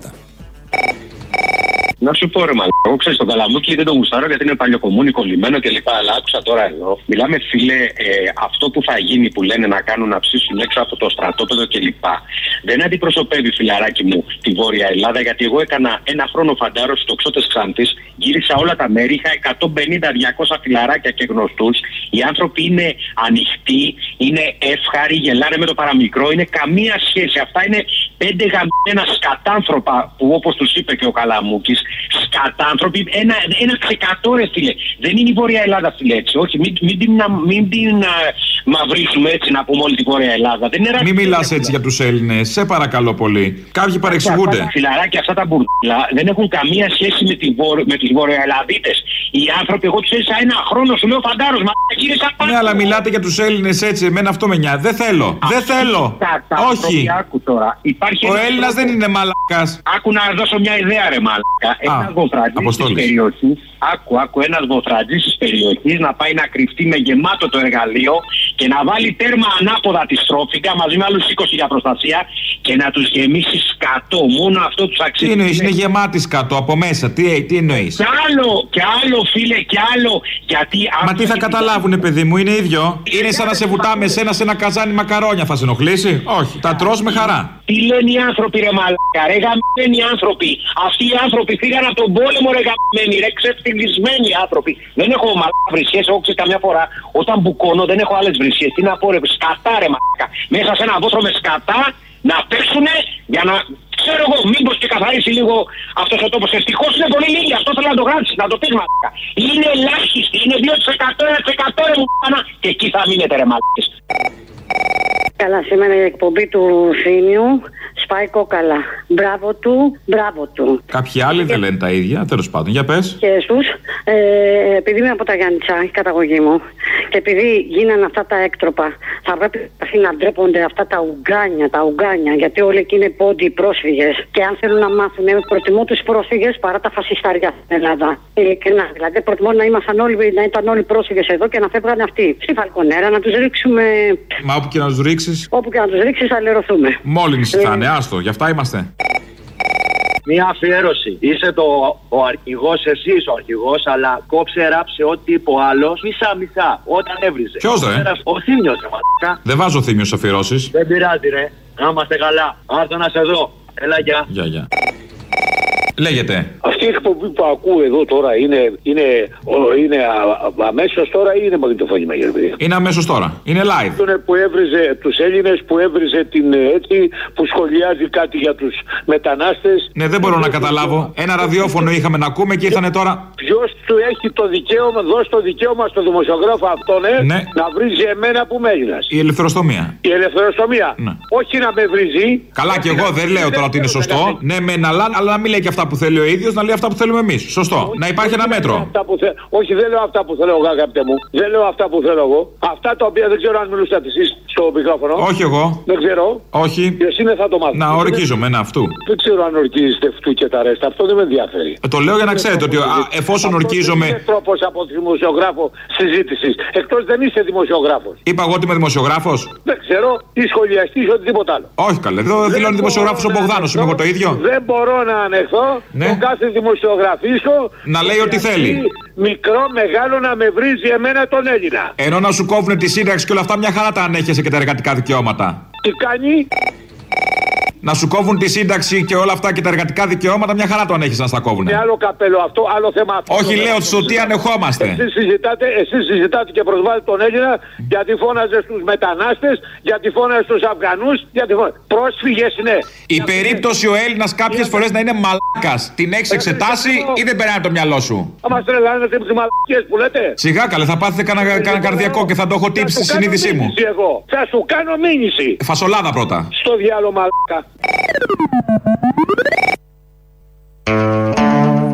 Να σου πω ρε μαλάκα, εγώ ξέρω τον Καλαμούκι δεν τον γουστάρω γιατί είναι παλιοκομούνι κολλημένο κλπ. Αλλά άκουσα τώρα εδώ. Μιλάμε φίλε, ε, αυτό που θα γίνει που λένε να κάνουν να ψήσουν έξω από το στρατόπεδο κλπ. Δεν αντιπροσωπεύει φιλαράκι μου τη Βόρεια Ελλάδα γιατί εγώ έκανα ένα χρόνο φαντάρο στους τοξότες Ξάντη, γύρισα όλα τα μέρη, είχα 150-200 φιλαράκια και γνωστούς. Οι άνθρωποι είναι ανοιχτοί, είναι εύχαροι, γελάνε με το παραμικρό, είναι καμία σχέση. Αυτά είναι πέντε γαμμένα σκατάνθρωπα που όπως τους είπε και ο Καλαμούκης, σκατάνθρωποι, ένα, ένα ξεκατόρες φίλε. Δεν είναι η Βόρεια Ελλάδα φίλε έτσι. Όχι, μην, μην την, να- μην την α, μαυρίσουμε έτσι να πούμε όλη τη Βόρεια Ελλάδα. Δεν είναι
Μην μιλάς έτσι για τους Έλληνες, σε παρακαλώ πολύ. Κάποιοι
Αυτά
παρεξηγούνται.
τα φιλαράκια, αυτά τα μπουρδέλα δεν έχουν καμία σχέση με, τη Βορ- με τους Βορειοελλαδίτε. Οι άνθρωποι, εγώ τους έζησα ένα χρόνο, σου λέω φαντάρος, μα γύρισα πάνω.
Ναι, αλλά μιλάτε για τους Έλληνες έτσι. Εμένα αυτό με νοιάζει. Δεν θέλω. Δεν θέλω. Όχι.
Άκου τώρα. Υπάρχει
Ο
ένας
Έλληνας δεν είναι μαλακάς.
Άκου να δώσω μια ιδέα, ρε Μάλακα. Ένας βοφραντή της
Αποστόλης.
περιοχής, άκου, άκου, ένας βοφραντή της περιοχής να πάει να κρυφτεί με γεμάτο το εργαλείο και να βάλει τέρμα ανάποδα τη στρόφιγγα μαζί με άλλους 20 για προστασία και να τους γεμίσει σκατό. Μόνο αυτό τους
Τι
αξίζει.
εννοείς, είναι γεμάτη κάτω από μέσα. Τι, τι εννοείς;
Κι άλλο, κι άλλο, φίλε, κι άλλο. Γιατί
Μα τι θα καταλάβουνε, παιδί μου, είναι ίδιο. Είναι σαν να σε βουτάμε εσένα σε ένα καζάνι μακαρόνια. Θα σε ενοχλήσει; Όχι. Τα τρως με χαρά.
Τι λένε οι άνθρωποι, ρε μαλάκα, ρε γαμμένοι άνθρωποι. Αυτοί οι άνθρωποι φύγαν από τον πόλεμο, ρε γαμμένοι, ρε ξεφτυλισμένοι άνθρωποι. Δεν έχω μαλάκα βρισιές, εγώ ξέρω καμιά φορά όταν μπουκώνω δεν έχω άλλες βρισιές. Τι να πω, ρε, σκατά, ρε μαλάκα. Μέσα σε ένα βόθρο με σκατά να πέσουνε για να. Ξέρω εγώ, μήπως και καθαρίσει λίγο αυτός ο τόπος. Ευτυχώς είναι πολύ λίγοι, αυτό θέλω να το γράψεις, να το πεις μαλάκα. Είναι ελάχιστοι, είναι 2%, 1% ρε μου πάνα και εκεί θα μείνετε ρε μαλάκες.
Καλά, σήμερα η εκπομπή του Θήμιου σπάει κόκαλα. Μπράβο του, μπράβο του.
Κάποιοι άλλοι δεν λένε τα ίδια. Τέλος πάντων, για πες.
Και στους, ε, επειδή είμαι από τα Γιάννητσα, η καταγωγή μου, και επειδή γίνανε αυτά τα έκτροπα, θα πρέπει αυτοί να ντρέπονται αυτά τα ουγγάνια, τα ουγγάνια, γιατί όλοι εκεί είναι πόντι πρόσφυγες. Και αν θέλουν να μάθουν, ε, προτιμώ τους πρόσφυγες παρά τα φασιστάρια στην Ελλάδα. Ειλικρινά. Δηλαδή, προτιμώ να, ήμασταν όλοι, να ήταν όλοι πρόσφυγες εδώ και να φεύγανε αυτοί. Στη Φαλκονέρα να τους ρίξουμε.
Μα όπου και να τους ρίξεις,
Όπου και να τους ρίξεις, θα λερωθούμε.
μόλυνση θα είναι. Άστο, γι' αυτά είμαστε.
Μια αφιέρωση. Είσαι το, ο αρχηγός, εσύ είσαι ο αρχηγός, αλλά κόψε ράψε ό,τι είπε ο άλλος μισά-μισά όταν έβριζε.
Ποιος, ρε;
Ο Θήμιος, ρε μαλάκα.
Δεν βάζω θύμιο αφιερώσεις.
Δεν πειράζει, ρε. Να είμαστε καλά. Άρθω να σε δω. Έλα, γεια.
Γεια, γεια. Λέγεται.
Αυτή η εκπομπή που ακούω εδώ τώρα είναι, είναι, ο- είναι αμέσως τώρα ή είναι μαγνητοφώνημα για παιδί.
Είναι αμέσως τώρα. Είναι live.
Τον που έβριζε τους Έλληνες, που έβριζε την ε, έτσι, που σχολιάζει κάτι για τους μετανάστες.
Ναι, δεν μπορώ να καταλάβω. Ένα ραδιόφωνο είχαμε να ακούμε και ήρθανε τώρα.
Ποιος του έχει το δικαίωμα, δώσει το δικαίωμα στο δημοσιογράφο αυτόν ε,
Ναι.
να βρίζει εμένα που είμαι Έλληνας;
Η ελευθεροστομία.
Η ελευθεροστομία.
Ναι.
Όχι να με βρίζει.
Καλά, και εγώ δεν λέω τώρα ότι είναι σωστό. Ναι, μεν, αλλά, αλλά να μην λέει και αυτά που θέλει ο ίδιος, να λέει αυτά που θέλουμε εμείς. Σωστό. Να υπάρχει ένα μέτρο.
Αυτά που θε- Όχι, δεν λέω αυτά που θέλω εγώ, αγαπητέ μου. Δεν λέω αυτά που θέλω εγώ. Αυτά τα οποία δεν ξέρω αν μιλούσατε εσείς στο μικρόφωνο.
Όχι εγώ.
Δεν ξέρω.
Όχι.
Και εσύ δεν θα το μάθεις.
Να ορκίζομαι, ένα αυτού.
Δεν ξέρω αν ορκίζεστε αυτού και τα ρέστα. Αυτό δεν με ενδιαφέρει.
Ε, Το λέω για να ξέρετε ότι α, εφόσον
Δεν
ορκίζομαι.
είναι τρόπος από δημοσιογράφο συζήτησης. Εκτός δεν είσαι δημοσιογράφος.
Είπα εγώ ότι είμαι δημοσιογράφος.
Δεν ξέρω ή σχολιαστής ή οτιδήποτε άλλο.
Όχι καλέ. Εδώ δηλώνει δημοσιογράφος ο Μπογδάνος. Είμαι εγώ το ίδιο.
Δεν μπορώ να ανεχθώ
Ναι.
τον κάθε δημοσιογραφίσκο
Να λέει ό,τι θέλει.
Μικρό, μεγάλο να με βρίζει εμένα τον Έλληνα.
Ενώ να σου κόβουν τη σύνταξη και όλα αυτά, μια χαρά τα ανέχεσαι και τα εργατικά δικαιώματα.
Τι κάνει,
Να σου κόβουν τη σύνταξη και όλα αυτά και τα εργατικά δικαιώματα, μια χαρά το ανέχεσαι να στα κόβουν.
είναι άλλο καπέλο αυτό, άλλο θέμα αυτό.
Όχι, λέω στο τι ανεχόμαστε.
Εσείς συζητάτε, εσείς συζητάτε και προσβάλλετε τον Έλληνα γιατί φώναζε στους μετανάστες, γιατί φώναζε στους Αφγανούς, γιατί φώναζε. Πρόσφυγες ναι.
Η περίπτωση ο Έλληνας κάποιες φορές να είναι μαλάκας. Την έχεις εξετάσει ή δεν περνάει από το μυαλό σου;
Θα μας τρελάνετε με τις μαλακίες που λέτε.
Σιγά καλέ, θα πάθετε κανένα κανένα καρδιακό και θα το έχω τύψει στη
Θα σου κάνω
συνείδησή μου.
μήνυση Εγώ. Θα σου κάνω μήνυση.
Φασολάδα πρώτα.
Στο διάλογο μαλάκα.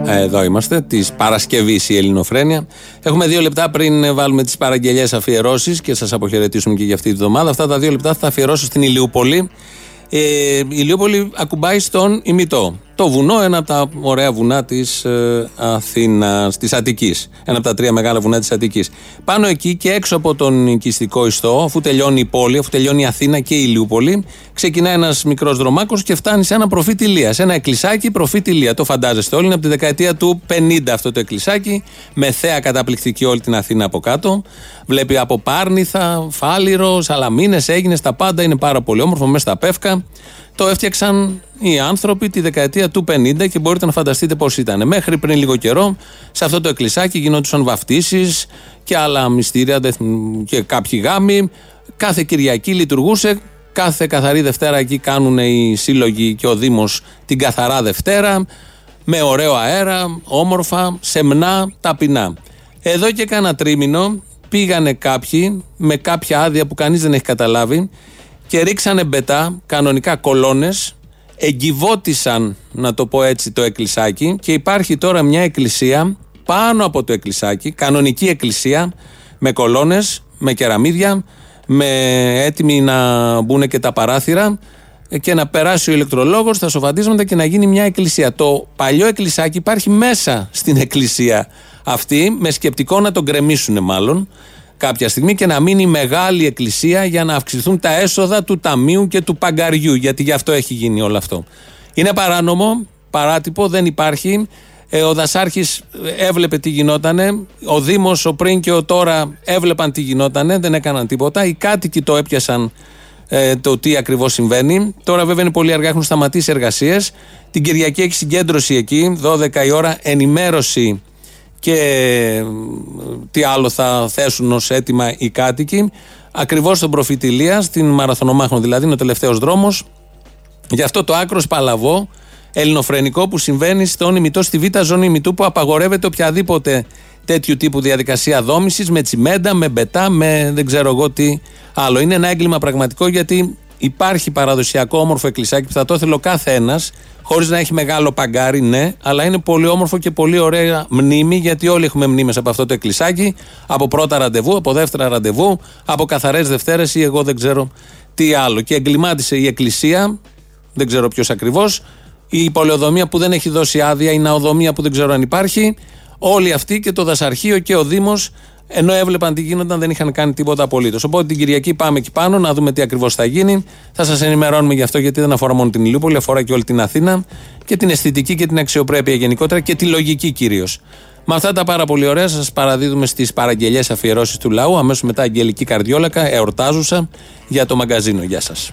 Ε, Εδώ είμαστε, της Παρασκευής η Ελληνοφρένεια. Έχουμε δύο λεπτά πριν ε, βάλουμε τις παραγγελίε αφιερώσεις και σας αποχαιρετήσουμε και για αυτή τη βδομάδα. Αυτά τα δύο λεπτά θα τα αφιερώσω στην Ηλιούπολη. Ε, η Ηλιούπολη ακουμπάει στον ημιτό. Το βουνό, ένα από τα ωραία βουνά της ε, Αθήνας, της Αττικής. Ένα από τα τρία μεγάλα βουνά της Αττικής. Πάνω εκεί και έξω από τον οικιστικό ιστό, αφού τελειώνει η πόλη, αφού τελειώνει η Αθήνα και η Ηλιούπολη, ξεκινάει ένας μικρός δρομάκος και φτάνει σε ένα προφήτη Λίας. Σε ένα εκκλησάκι προφήτη Λία. Το φαντάζεστε όλοι. Είναι από τη δεκαετία του 50 αυτό το εκκλησάκι, με θέα καταπληκτική όλη την Αθήνα από κάτω. Βλέπει από Πάρνηθα, Φάληρο, Σαλαμίνες, έγινε τα πάντα. Είναι πάρα πολύ όμορφο μέσα στα πεύκα. Το έφτιαξαν οι άνθρωποι τη δεκαετία του 50 και μπορείτε να φανταστείτε πώς ήταν. Μέχρι πριν λίγο καιρό, σε αυτό το εκκλησάκι γινόντουσαν βαφτίσεις και άλλα μυστήρια δεν θυμ- και κάποιοι γάμοι. Κάθε Κυριακή λειτουργούσε. Κάθε καθαρή Δευτέρα εκεί κάνουν οι σύλλογοι και ο Δήμος την καθαρά Δευτέρα. Με ωραίο αέρα, όμορφα, σεμνά, ταπεινά. Εδώ και κάνα τρίμηνο πήγανε κάποιοι με κάποια άδεια που κανείς δεν έχει καταλάβει και ρίξανε μπετά, κανονικά κολόνες, εγκυβώτησαν, να το πω έτσι, το εκκλησάκι. Και υπάρχει τώρα μια εκκλησία πάνω από το εκκλησάκι, κανονική εκκλησία, με κολόνες, με κεραμίδια, με έτοιμοι να μπουν και τα παράθυρα. Και να περάσει ο ηλεκτρολόγος, τα σοβαντίσματα και να γίνει μια εκκλησία. Το παλιό εκκλησάκι υπάρχει μέσα στην εκκλησία αυτή, με σκεπτικό να τον γκρεμίσουν μάλλον κάποια στιγμή και να μείνει μεγάλη εκκλησία για να αυξηθούν τα έσοδα του ταμείου και του παγκαριού, γιατί γι' αυτό έχει γίνει όλο αυτό. Είναι παράνομο, παράτυπο, δεν υπάρχει. Ε, ο Δασάρχης έβλεπε τι γινότανε. Ο Δήμος, ο πριν και ο τώρα έβλεπαν τι γινότανε, δεν έκαναν τίποτα. Οι κάτοικοι το έπιασαν ε, το τι ακριβώς συμβαίνει. Τώρα, βέβαια, είναι πολύ αργά, έχουν σταματήσει εργασίες. Την Κυριακή έχει συγκέντρωση εκεί, 12 η ώρα, ενημέρωση και ε, τι άλλο θα θέσουν ως έτοιμα οι κάτοικοι. Ακριβώς στον προφήτη Ηλίας, στην Μαραθωνομάχων δηλαδή, είναι ο τελευταίος δρόμος. Γι' αυτό το άκρος παλαβό ελληνοφρενικό που συμβαίνει στον ημιτό, στη β' ζώνη ημιτού, που απαγορεύεται οποιαδήποτε τέτοιου τύπου διαδικασία δόμησης με τσιμέντα, με μπετά, με δεν ξέρω εγώ τι άλλο. Είναι ένα έγκλημα πραγματικό γιατί υπάρχει παραδοσιακό όμορφο εκκλησάκι που θα το ήθελε ο κάθε ένα, χωρίς να έχει μεγάλο παγκάρι, ναι, αλλά είναι πολύ όμορφο και πολύ ωραία μνήμη γιατί όλοι έχουμε μνήμες από αυτό το εκκλησάκι, από πρώτα ραντεβού, από δεύτερα ραντεβού, από καθαρές Δευτέρες ή εγώ δεν ξέρω τι άλλο. Και εγκλημάτισε η εκκλησία, δεν ξέρω ποιος ακριβώς, η πολεοδομία που δεν έχει δώσει άδεια, η ναοδομία που δεν ξέρω αν υπάρχει, όλοι αυτοί και το δασαρχείο και ο Δήμος, ενώ έβλεπαν τι γίνονταν, δεν είχαν κάνει τίποτα απολύτως. Οπότε την Κυριακή πάμε εκεί πάνω να δούμε τι ακριβώς θα γίνει. Θα σας ενημερώνουμε γι' αυτό, γιατί δεν αφορά μόνο την Ηλιούπολη, αφορά και όλη την Αθήνα και την αισθητική και την αξιοπρέπεια γενικότερα και τη λογική κυρίως. Με αυτά τα πάρα πολύ ωραία σας παραδίδουμε στις παραγγελίε αφιερώσεις του λαού. Αμέσως μετά Αγγελική Καρδιόλακα, εορτάζουσα για το μαγκαζίνο. Γεια σας.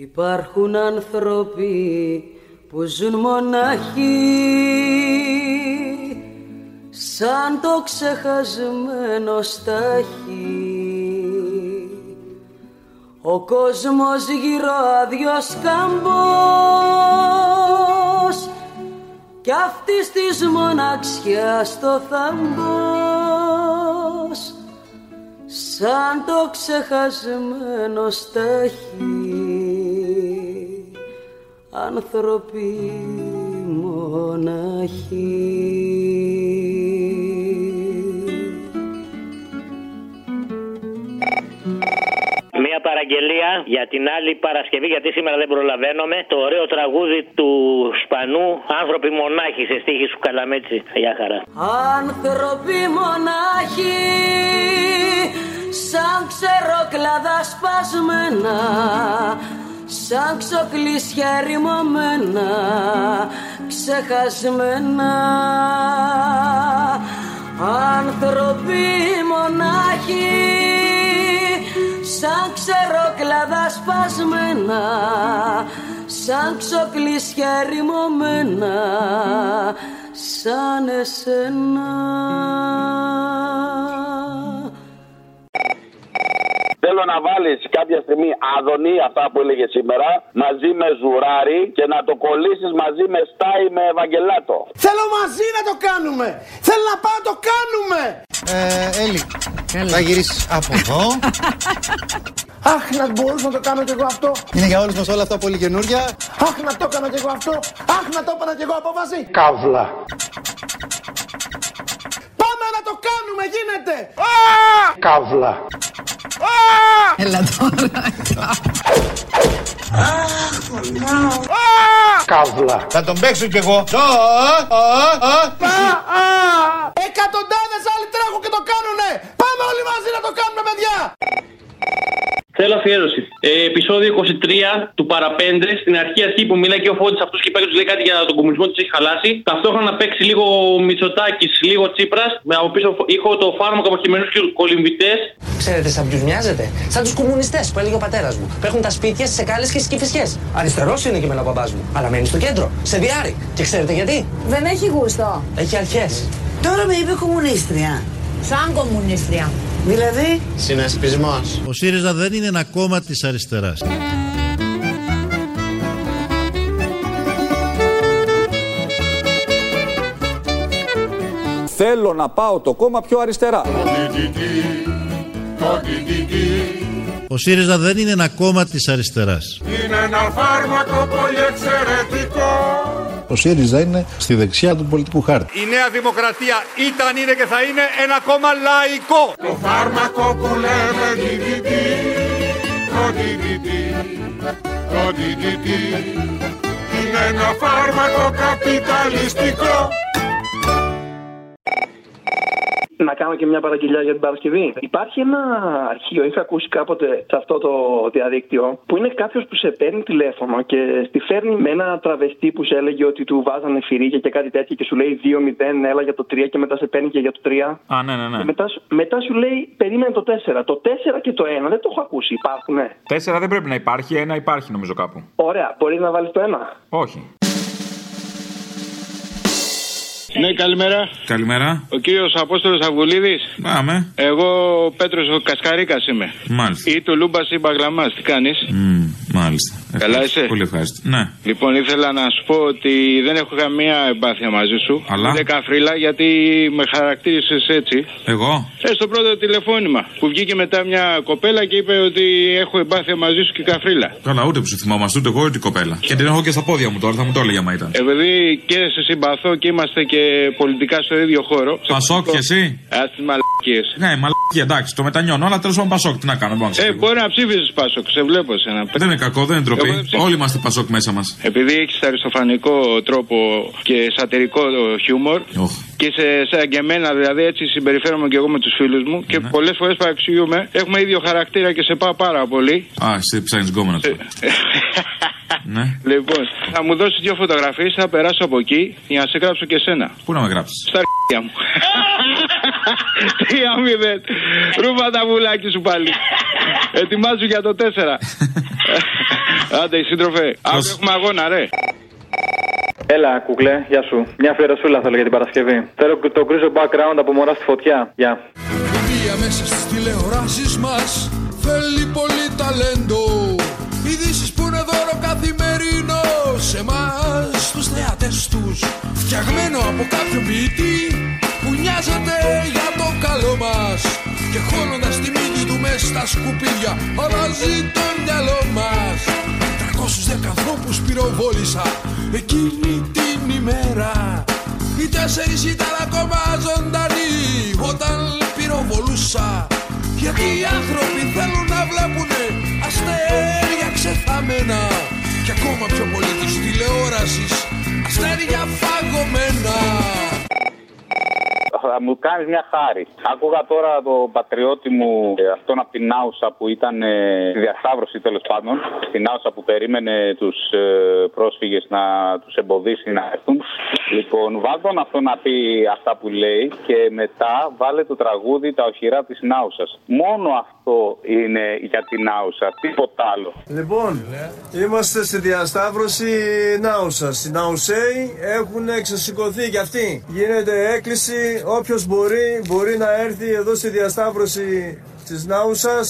Υπάρχουν άνθρωποι που ζουν μονάχοι σαν το ξεχασμένο στάχι. Ο κόσμος γύρω αδειός καμπός κι αυτής της μοναξιάς το θαμπός σαν το ξεχασμένο στάχι άνθρωποι μοναχοί
για την άλλη Παρασκευή, γιατί σήμερα δεν προλαβαίνομαι. Το ωραίο τραγούδι του Σπανού, Άνθρωποι μονάχοι, σε στίχη σου Καλαμέτσι. Γεια χαρά.
Άνθρωποι μονάχοι σαν ξερόκλαδα σπασμένα σαν ξοκλήσια ρημωμένα ξεχασμένα άνθρωποι μονάχοι σαν ξερόκλαδα σπασμένα σαν ξοκλήσια ρημωμένα σαν εσένα
Θέλω να βάλεις κάποια στιγμή αδονή αυτά που έλεγε σήμερα μαζί με ζουράρι και να το κολλήσεις μαζί με στάι με Ευαγγελάτο.
Θέλω μαζί να το κάνουμε. Θέλω να πάω να το κάνουμε.
Ε, Έλλη, θα γυρίσεις από εδώ.
Αχ, να μπορούσα να το κάνω κι εγώ αυτό.
Είναι για όλους μας όλα αυτά πολύ καινούρια.
Αχ, να το έκανα κι εγώ αυτό. Αχ, να το έπανα κι εγώ απόφαση.
Καύλα.
Πάμε να το κάνουμε, γίνεται.
Καύλα.
Έλα τώρα.
Καύλα. Θα τον παίξω κι εγώ.
Εκατοντάδες άλλοι τρέχουν και το κάνουνε. Πάμε όλοι μαζί να το κάνουμε, παιδιά.
Θέλω αφιέρωση. Ε, επεισόδιο 23 του Παραπέντε. Στην αρχή αρχή που μιλάει και ο Φώτης αυτού και πάει και του λέει κάτι για τον κομμουνισμό τη έχει χαλάσει. Ταυτόχρονα παίξει λίγο Μητσοτάκης, λίγο Τσίπρας. Με από πίσω ήχο το φάρμακο από χειμενού και κολυμβητές.
Ξέρετε, σαν ποιους μοιάζετε; Σαν τους κομμουνιστές που έλεγε ο πατέρας μου. Που έχουν τα σπίτια στι εκάλε και στι κυφισιέ. Αριστερός είναι και με ο μπαμπάς μου. Αλλά μένει στο κέντρο, σε διάρρη. Και ξέρετε γιατί;
Δεν έχει γούστο.
Έχει αρχές.
Τώρα με είπε κομμουνίστρια. Σαν κομμουνίστρια. Δηλαδή;
Συνασπισμός.
Ο ΣΥΡΙΖΑ δεν είναι ένα κόμμα της αριστεράς.
Θέλω να πάω το κόμμα πιο αριστερά.
Ο ΣΥΡΙΖΑ δεν είναι ένα κόμμα της αριστεράς.
Είναι ένα φάρμακο πολύ εξαιρετικό.
Ο ΣΥΡΙΖΑ είναι στη δεξιά του πολιτικού χάρτη.
Η Νέα Δημοκρατία ήταν, είναι και θα είναι ένα κόμμα λαϊκό. Το φάρμακο που λέμε DDT, το DDT, το DDT, είναι ένα φάρμακο καπιταλιστικό.
Να κάνω και μια παραγγελιά για την Παρασκευή. Υπάρχει ένα αρχείο, είχα ακούσει κάποτε σε αυτό το διαδίκτυο, που είναι κάποιος που σε παίρνει τηλέφωνο και στη φέρνει με ένα τραβεστή που σε έλεγε ότι του βάζανε φυρίγια και κάτι τέτοιο και σου λέει 2-0, έλα για το 3 και μετά σε παίρνει και για το 3.
Α, ναι, ναι, ναι.
Και μετά, σου- μετά σου λέει περίμενε το 4. Το 4 και το 1 δεν το έχω ακούσει. Υπάρχουνε;
Τέσσερα δεν πρέπει να υπάρχει, ένα υπάρχει νομίζω κάπου.
Ωραία, μπορείς να βάλεις το 1.
Όχι.
Ναι, καλημέρα.
Καλημέρα.
Ο κύριος Απόστολος Αυγουλίδης.
Πάμε.
Εγώ ο Πέτρος ο Κασκαρίκας είμαι.
Μάλιστα.
Ή του Λούμπα ή Μπαγλαμά. Τι κάνεις;
Μμ, μάλιστα.
Καλά
Ευχαριστώ.
είσαι;
Πολύ ευχαριστώ. Ναι.
Λοιπόν, ήθελα να σου πω ότι δεν έχω καμία εμπάθεια μαζί σου.
Αλλά;
Ούτε καφρίλα γιατί με χαρακτήρισες έτσι.
Εγώ;
Ε, στο πρώτο τηλεφώνημα. Που βγήκε μετά μια κοπέλα και είπε ότι έχω εμπάθεια μαζί σου και καφρίλα.
Καλά, ούτε που σε θυμόμαστε, ούτε εγώ ούτε η κοπέλα. Και την έχω και στα πόδια μου τώρα, θα μου το έλεγε άμα ήταν.
Επειδή και σε συμπαθώ και είμαστε και πολιτικά στο ίδιο χώρο.
Πασόκ και εσύ;
Α τις μαλακίες.
Ναι, μαλακία, εντάξει, το μετανιώνω, αλλά τέλος πάντων Πασόκ, τι να κάνω, μπορώ να
Ε,
ξεφύγω.
μπορεί να ψήφισε Πάσοκ, σε βλέπω εσένα.
Δεν είναι κακό, δεν είναι
Εγώ
ντροπή.
δεν ψήφισα.
Όλοι είμαστε Πασόκ μέσα μας.
Επειδή έχεις αριστοφανικό τρόπο και σατυρικό χιούμορ και σε, σαν και εμένα δηλαδή έτσι συμπεριφέρομαι και εγώ με τους φίλους μου και
Ναι.
πολλές φορές παραξηγούμε. Έχουμε ίδιο χαρακτήρα και σε πάω πάρα πολύ.
Α, εσύ ψάχνεις γκόμενα τώρα. ναι.
Λοιπόν, θα μου δώσεις δύο φωτογραφίες, θα περάσω από εκεί για να σε γράψω και εσένα.
Πού να με γράψεις;
Στα αρχίδια μου. Τρία μηδέν. Ρούβα τα βουλάκι σου πάλι. Ετοιμάζω για το τέσσερα. Άντε, σύντροφε. Αύριο έχουμε αγώνα, ρε.
Έλα, κουκλέ, γεια σου. Μια αφιερωσούλα θέλω για την Παρασκευή. Θέλω το γκρίζο background από μωράς στη φωτιά. Γεια.
Μία μέσα στις τηλεοράσεις μας θέλει πολύ ταλέντο Ειδήσεις που είναι δώρο καθημερινό σε εμάς τους θεατές τους Φτιαγμένο από κάποιον ποιητή που νοιάζεται για το καλό μας Και χώνοντας στα σκουπίδια αλλάζει το μυαλό μας. 310 ανθρώπους πυροβόλησα εκείνη την ημέρα. Οι τέσσερις ήταν ακόμα ζωντανοί όταν πυροβολούσα. Γιατί οι άνθρωποι θέλουν να βλέπουνε αστέρια ξεθαμένα Και ακόμα πιο πολύ της τηλεόρασης αστέρια φαγωμένα
Θα μου κάνεις μια χάρη. Άκουγα τώρα το πατριώτη μου, ε, αυτόν από την Άουσα που ήταν ε, στη διασταύρωση τέλος πάντων. Στην Άουσα που περίμενε τους ε, πρόσφυγες να τους εμποδίσει να έρθουν. Λοιπόν, βάλ τον αυτό να πει αυτά που λέει και μετά βάλε το τραγούδι Τα οχυρά της Νάουσας. Μόνο αυτό είναι για την Άουσα, τίποτα άλλο.
Λοιπόν, είμαστε στη διασταύρωση Νάουσας. Στην Ναουσέη έχουν ξεσηκωθεί κι αυτοί. Γίνεται έκκληση, όποιος μπορεί, μπορεί να έρθει εδώ στη διασταύρωση της Νάουσα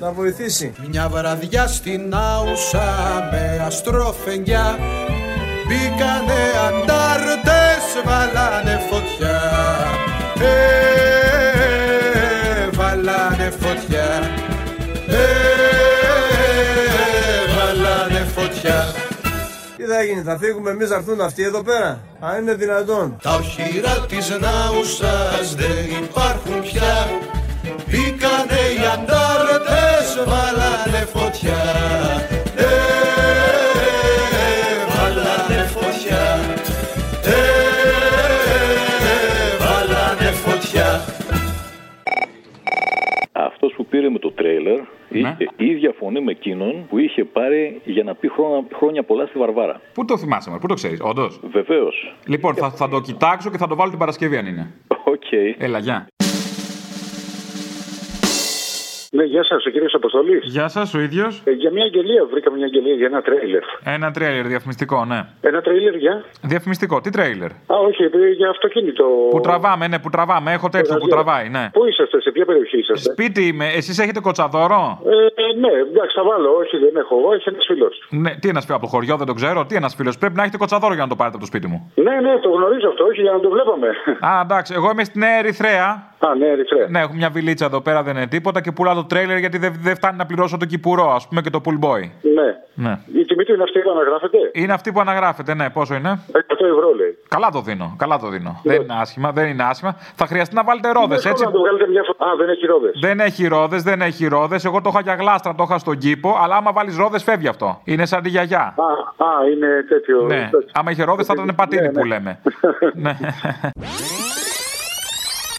να βοηθήσει.
Μια βραδιά στην Άουσα με αστροφενιά Μπήκανε αντάρτες, βάλανε φωτιά Ε,
θα γίνει, θα φύγουμε εμείς να έρθουν αυτοί εδώ πέρα. Αν είναι δυνατόν.
Τα οχυρά της Νάουσας δεν υπάρχουν πια Μπήκανε οι αντάρτες, βάλανε φωτιά Ε, βάλανε φωτιά Ε, βάλανε φωτιά
Αυτός που πήρε με το τρέιλερ είχε ίδια φωνή με εκείνον που είχε πάρει για να πει χρόνια, χρόνια πολλά στη Βαρβάρα.
Πού το θυμάσαι, μωρέ, πού το ξέρεις, όντως;
Βεβαίως.
Λοιπόν, θα, θα το κοιτάξω και θα το βάλω την Παρασκευή αν είναι.
Οκ.
Έλα, γεια.
Ναι, γεια σας, ο κύριος Αποστολής.
Γεια σας, ο ίδιος.
Ε, για μια αγγελία, βρήκαμε μια αγγελία για ένα τρέιλερ.
Ένα τρέιλερ διαφημιστικό, ναι.
Ένα τρέιλερ για;
Διαφημιστικό, τι τρέιλερ;
Α, όχι, ε, για αυτοκίνητο.
Που τραβάμε, ναι, που τραβάμε. Έχω τέτοιο που τραβάει, ναι.
Πού είσαστε, σε ποια περιοχή είσαστε;
Σπίτι είμαι, εσείς έχετε κοτσαδόρο;
Ε, ε, ναι, εντάξει, θα βάλω. Όχι, δεν έχω εγώ, έχει ένας φίλος.
Ναι, τι ένας φίλος από το χωριό, δεν το ξέρω. Τι ένας φίλος. Πρέπει να έχετε κοτσαδόρο για να το πάρετε από το σπίτι μου.
Ναι, ναι, το γνωρίζω αυτό, όχι για να το βλέπαμε.
Α, εντάξει, εγώ είμαι στη Νέα Ερυθρέα.
Α, ναι, Ερυθρέα.
Ναι, έχω μια βιλίτσα εδώ πέρα, δεν είναι τίποτα και πουλάω το τρέιλερ γιατί δεν δεν φτάνει να πληρώσω το κυπουρό, ας πούμε και το pool boy.
Ναι.
Ναι.
Η τιμή του είναι αυτή που αναγράφεται;
Είναι αυτή που αναγράφεται, ναι, πόσο είναι;
100 ευρώ λέει.
Καλά το δίνω, καλά το δίνω. Δεν είναι άσχημα, δεν είναι άσχημα. Θα χρειαστεί να βάλετε ρόδες,
Δεν
έτσι;
Να το βγάλετε μια φορά. Α, δεν έχει ρόδες.
Δεν έχει ρόδες, δεν έχει ρόδες. Εγώ το είχα για γλάστρα, το είχα στον κήπο, αλλά άμα βάλεις ρόδες φεύγει αυτό. Είναι σαν τη γιαγιά.
Α, α, είναι τέτοιο.
Ναι, άμα είχε ρόδες θα ήταν πατίνι που λέμε. ναι.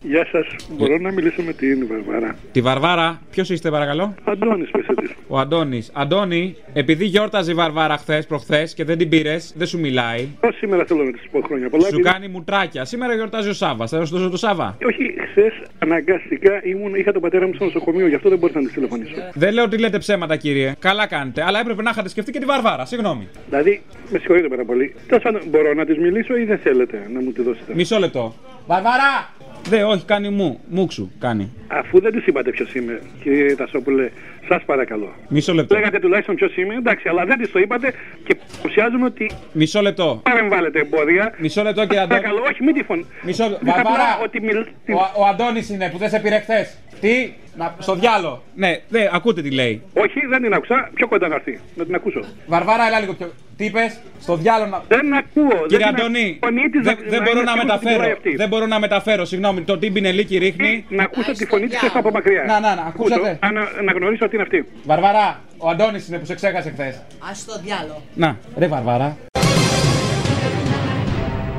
Γεια σας. Μπορώ να μιλήσω με την Βαρβάρα;
Τη Βαρβάρα, ποιος είστε παρακαλώ;
Αντώνης, πέσε τη.
Ο Αντώνης. Αντώνη, επειδή γιόρταζε η Βαρβάρα χθες προχθές και δεν την πήρες, δεν σου μιλάει.
Πώς σήμερα θέλω να της πω χρόνια πολλά.
Σου
επειδή-
κάνει μουτράκια. Σήμερα γιορτάζει ο Σάβα. Θα σου δώσω το Σάβα.
Όχι, χθες αναγκαστικά ήμουν, είχα τον πατέρα μου στο νοσοκομείο, γι' αυτό δεν μπορούσα να της τηλεφωνήσω.
Δεν λέω ότι λέτε ψέματα, κύριε. Καλά κάνετε. Αλλά έπρεπε να είχατε σκεφτεί και τη Βαρβάρα. Συγγνώμη.
Δηλαδή, με συγχωρείτε πάρα πολύ. Τέλος πάντων, μπορώ να της μιλήσω ή δεν θέλετε να μου τη δώσετε;
Μισό λεπτό. Βαρβάρα! Δε, όχι, κάνει μου. Μουξου, κάνει.
Αφού δεν τη είπατε ποιος είμαι, κύριε Τασόπουλε, σας παρακαλώ.
Μισό λεπτό.
Λέγατε τουλάχιστον ποιος είμαι, εντάξει, αλλά δεν τη το είπατε και παρουσιάζουμε ότι
Μισό λεπτό.
παρεμβάλλετε εμπόδια.
Μισό λεπτό, κύριε Αντώνη.
Παρακαλώ, όχι, μην τη φωνή.
Μισό λεπτό.
Απλά
Βαρβάρα!
ότι μιλ...
Ο, ο Αντώνης είναι που δεν σε πήρε χθες. Τι, να, στο διάλο. Ναι, δε, ακούτε τι λέει.
Όχι, δεν την άκουσα. Πιο κοντά να έρθει. Να την ακούσω.
Βαρβάρα, έλα λίγο πιο. Τι είπες, στο διάλο να.
Δεν ακούω.
Κύριε
δεν την
Αντώνη,
ακ- φωνή της
δεν,
να-
δεν
να
μπορώ
είναι
να
σίγουρη ότι την
μεταφέρω.
τρώει αυτή.
Δεν μπορώ να μεταφέρω, συγγνώμη. Το τι μπινελίκι ρίχνει.
Να ακούσω τη φωνή της από μακριά.
Να, να, να, ακούσατε.
Να, να γνωρίσω ότι είναι αυτή.
Βαρβάρα, ο Αντώνης είναι που σε ξέχασε χθες.
Α το διάλογο.
Να, ρε Βαρβάρα.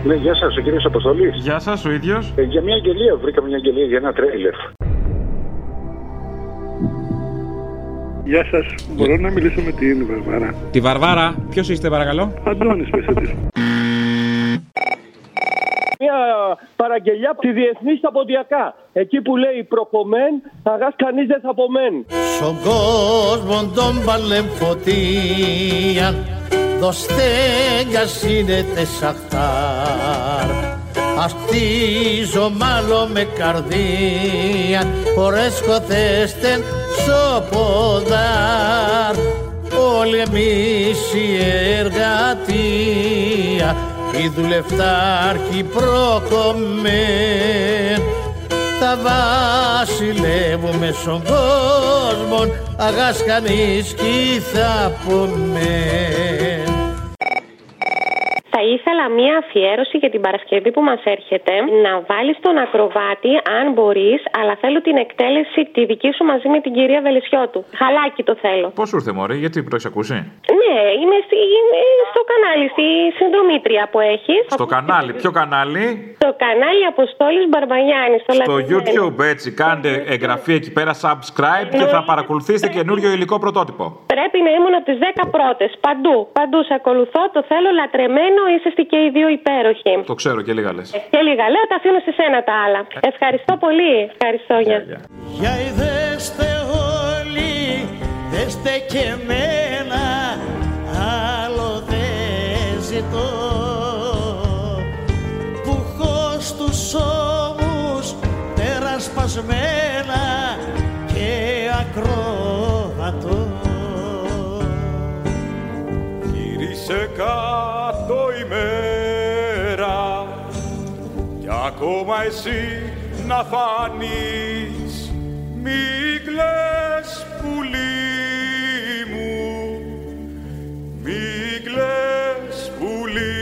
Ναι, γεια σας, ο κύριος Αποστολή.
Γεια σας, ο ίδιος.
Ε, για μια αγγελία, βρήκαμε μια αγγελία για ένα τρέιλερ.
Γεια σας. Μπορώ να μιλήσω με την Βαρβάρα.
Τη Βαρβάρα, ποιος είστε παρακαλώ;
Αντώνης, πέσε τη.
Μια παραγγελιά από τη διεθνή στα ποντιακά. Εκεί που λέει προκομμέν, αγάς κανείς δεν θα απομέν.
Στον κόσμο τον παλεμφωτία δοστέγγας είναι τεσαχτάρ Αστίζω μάλλον με καρδία χωρές κοθέστεν σοποδάρ Όλοι εμείς η εργατεία οι δουλευτάρχοι προκομμέν τα βασιλεύουμε στον κόσμο αγάς κανείς κι θα πούμε.
Θα ήθελα μία αφιέρωση για την Παρασκευή που μας έρχεται. Να βάλεις τον ακροβάτη, αν μπορείς, αλλά θέλω την εκτέλεση τη δική σου μαζί με την κυρία Βελισιώτου. Χαλάκι το θέλω.
Πώς σου ήρθε, Μωρή, γιατί το έχεις ακούσει;
Ναι, είμαι, στη, είμαι στο κανάλι, στη συνδρομήτρια που έχεις.
Στο κανάλι, ποιο κανάλι;
Στο κανάλι Αποστόλης Μπαρμπαγιάννης. Στο,
Στο
Λατινικό.
YouTube, έτσι. Κάντε εγγραφή εκεί πέρα, subscribe και θα παρακολουθήσετε καινούριο υλικό πρωτότυπο.
Πρέπει να ήμουν από τις 10 πρώτες. Παντού, παντού σε ακολουθώ. Το θέλω λατρεμένο. Είσαστε και οι δύο υπέροχοι.
Το ξέρω και λίγα λες.
Και λίγα λέω, τα αφήνω σε σένα τα άλλα. Ευχαριστώ πολύ. Ευχαριστώ, γεια.
Για δέστε όλοι, δέστε και εμένα, άλλο δεν ζητώ. Που έχω στους ώμους τερασπασμένα και ακρόατο.
σε κάτω ημέρα κι ακόμα εσύ να φανείς μη κλαις πουλί μου. Μη κλαις πουλί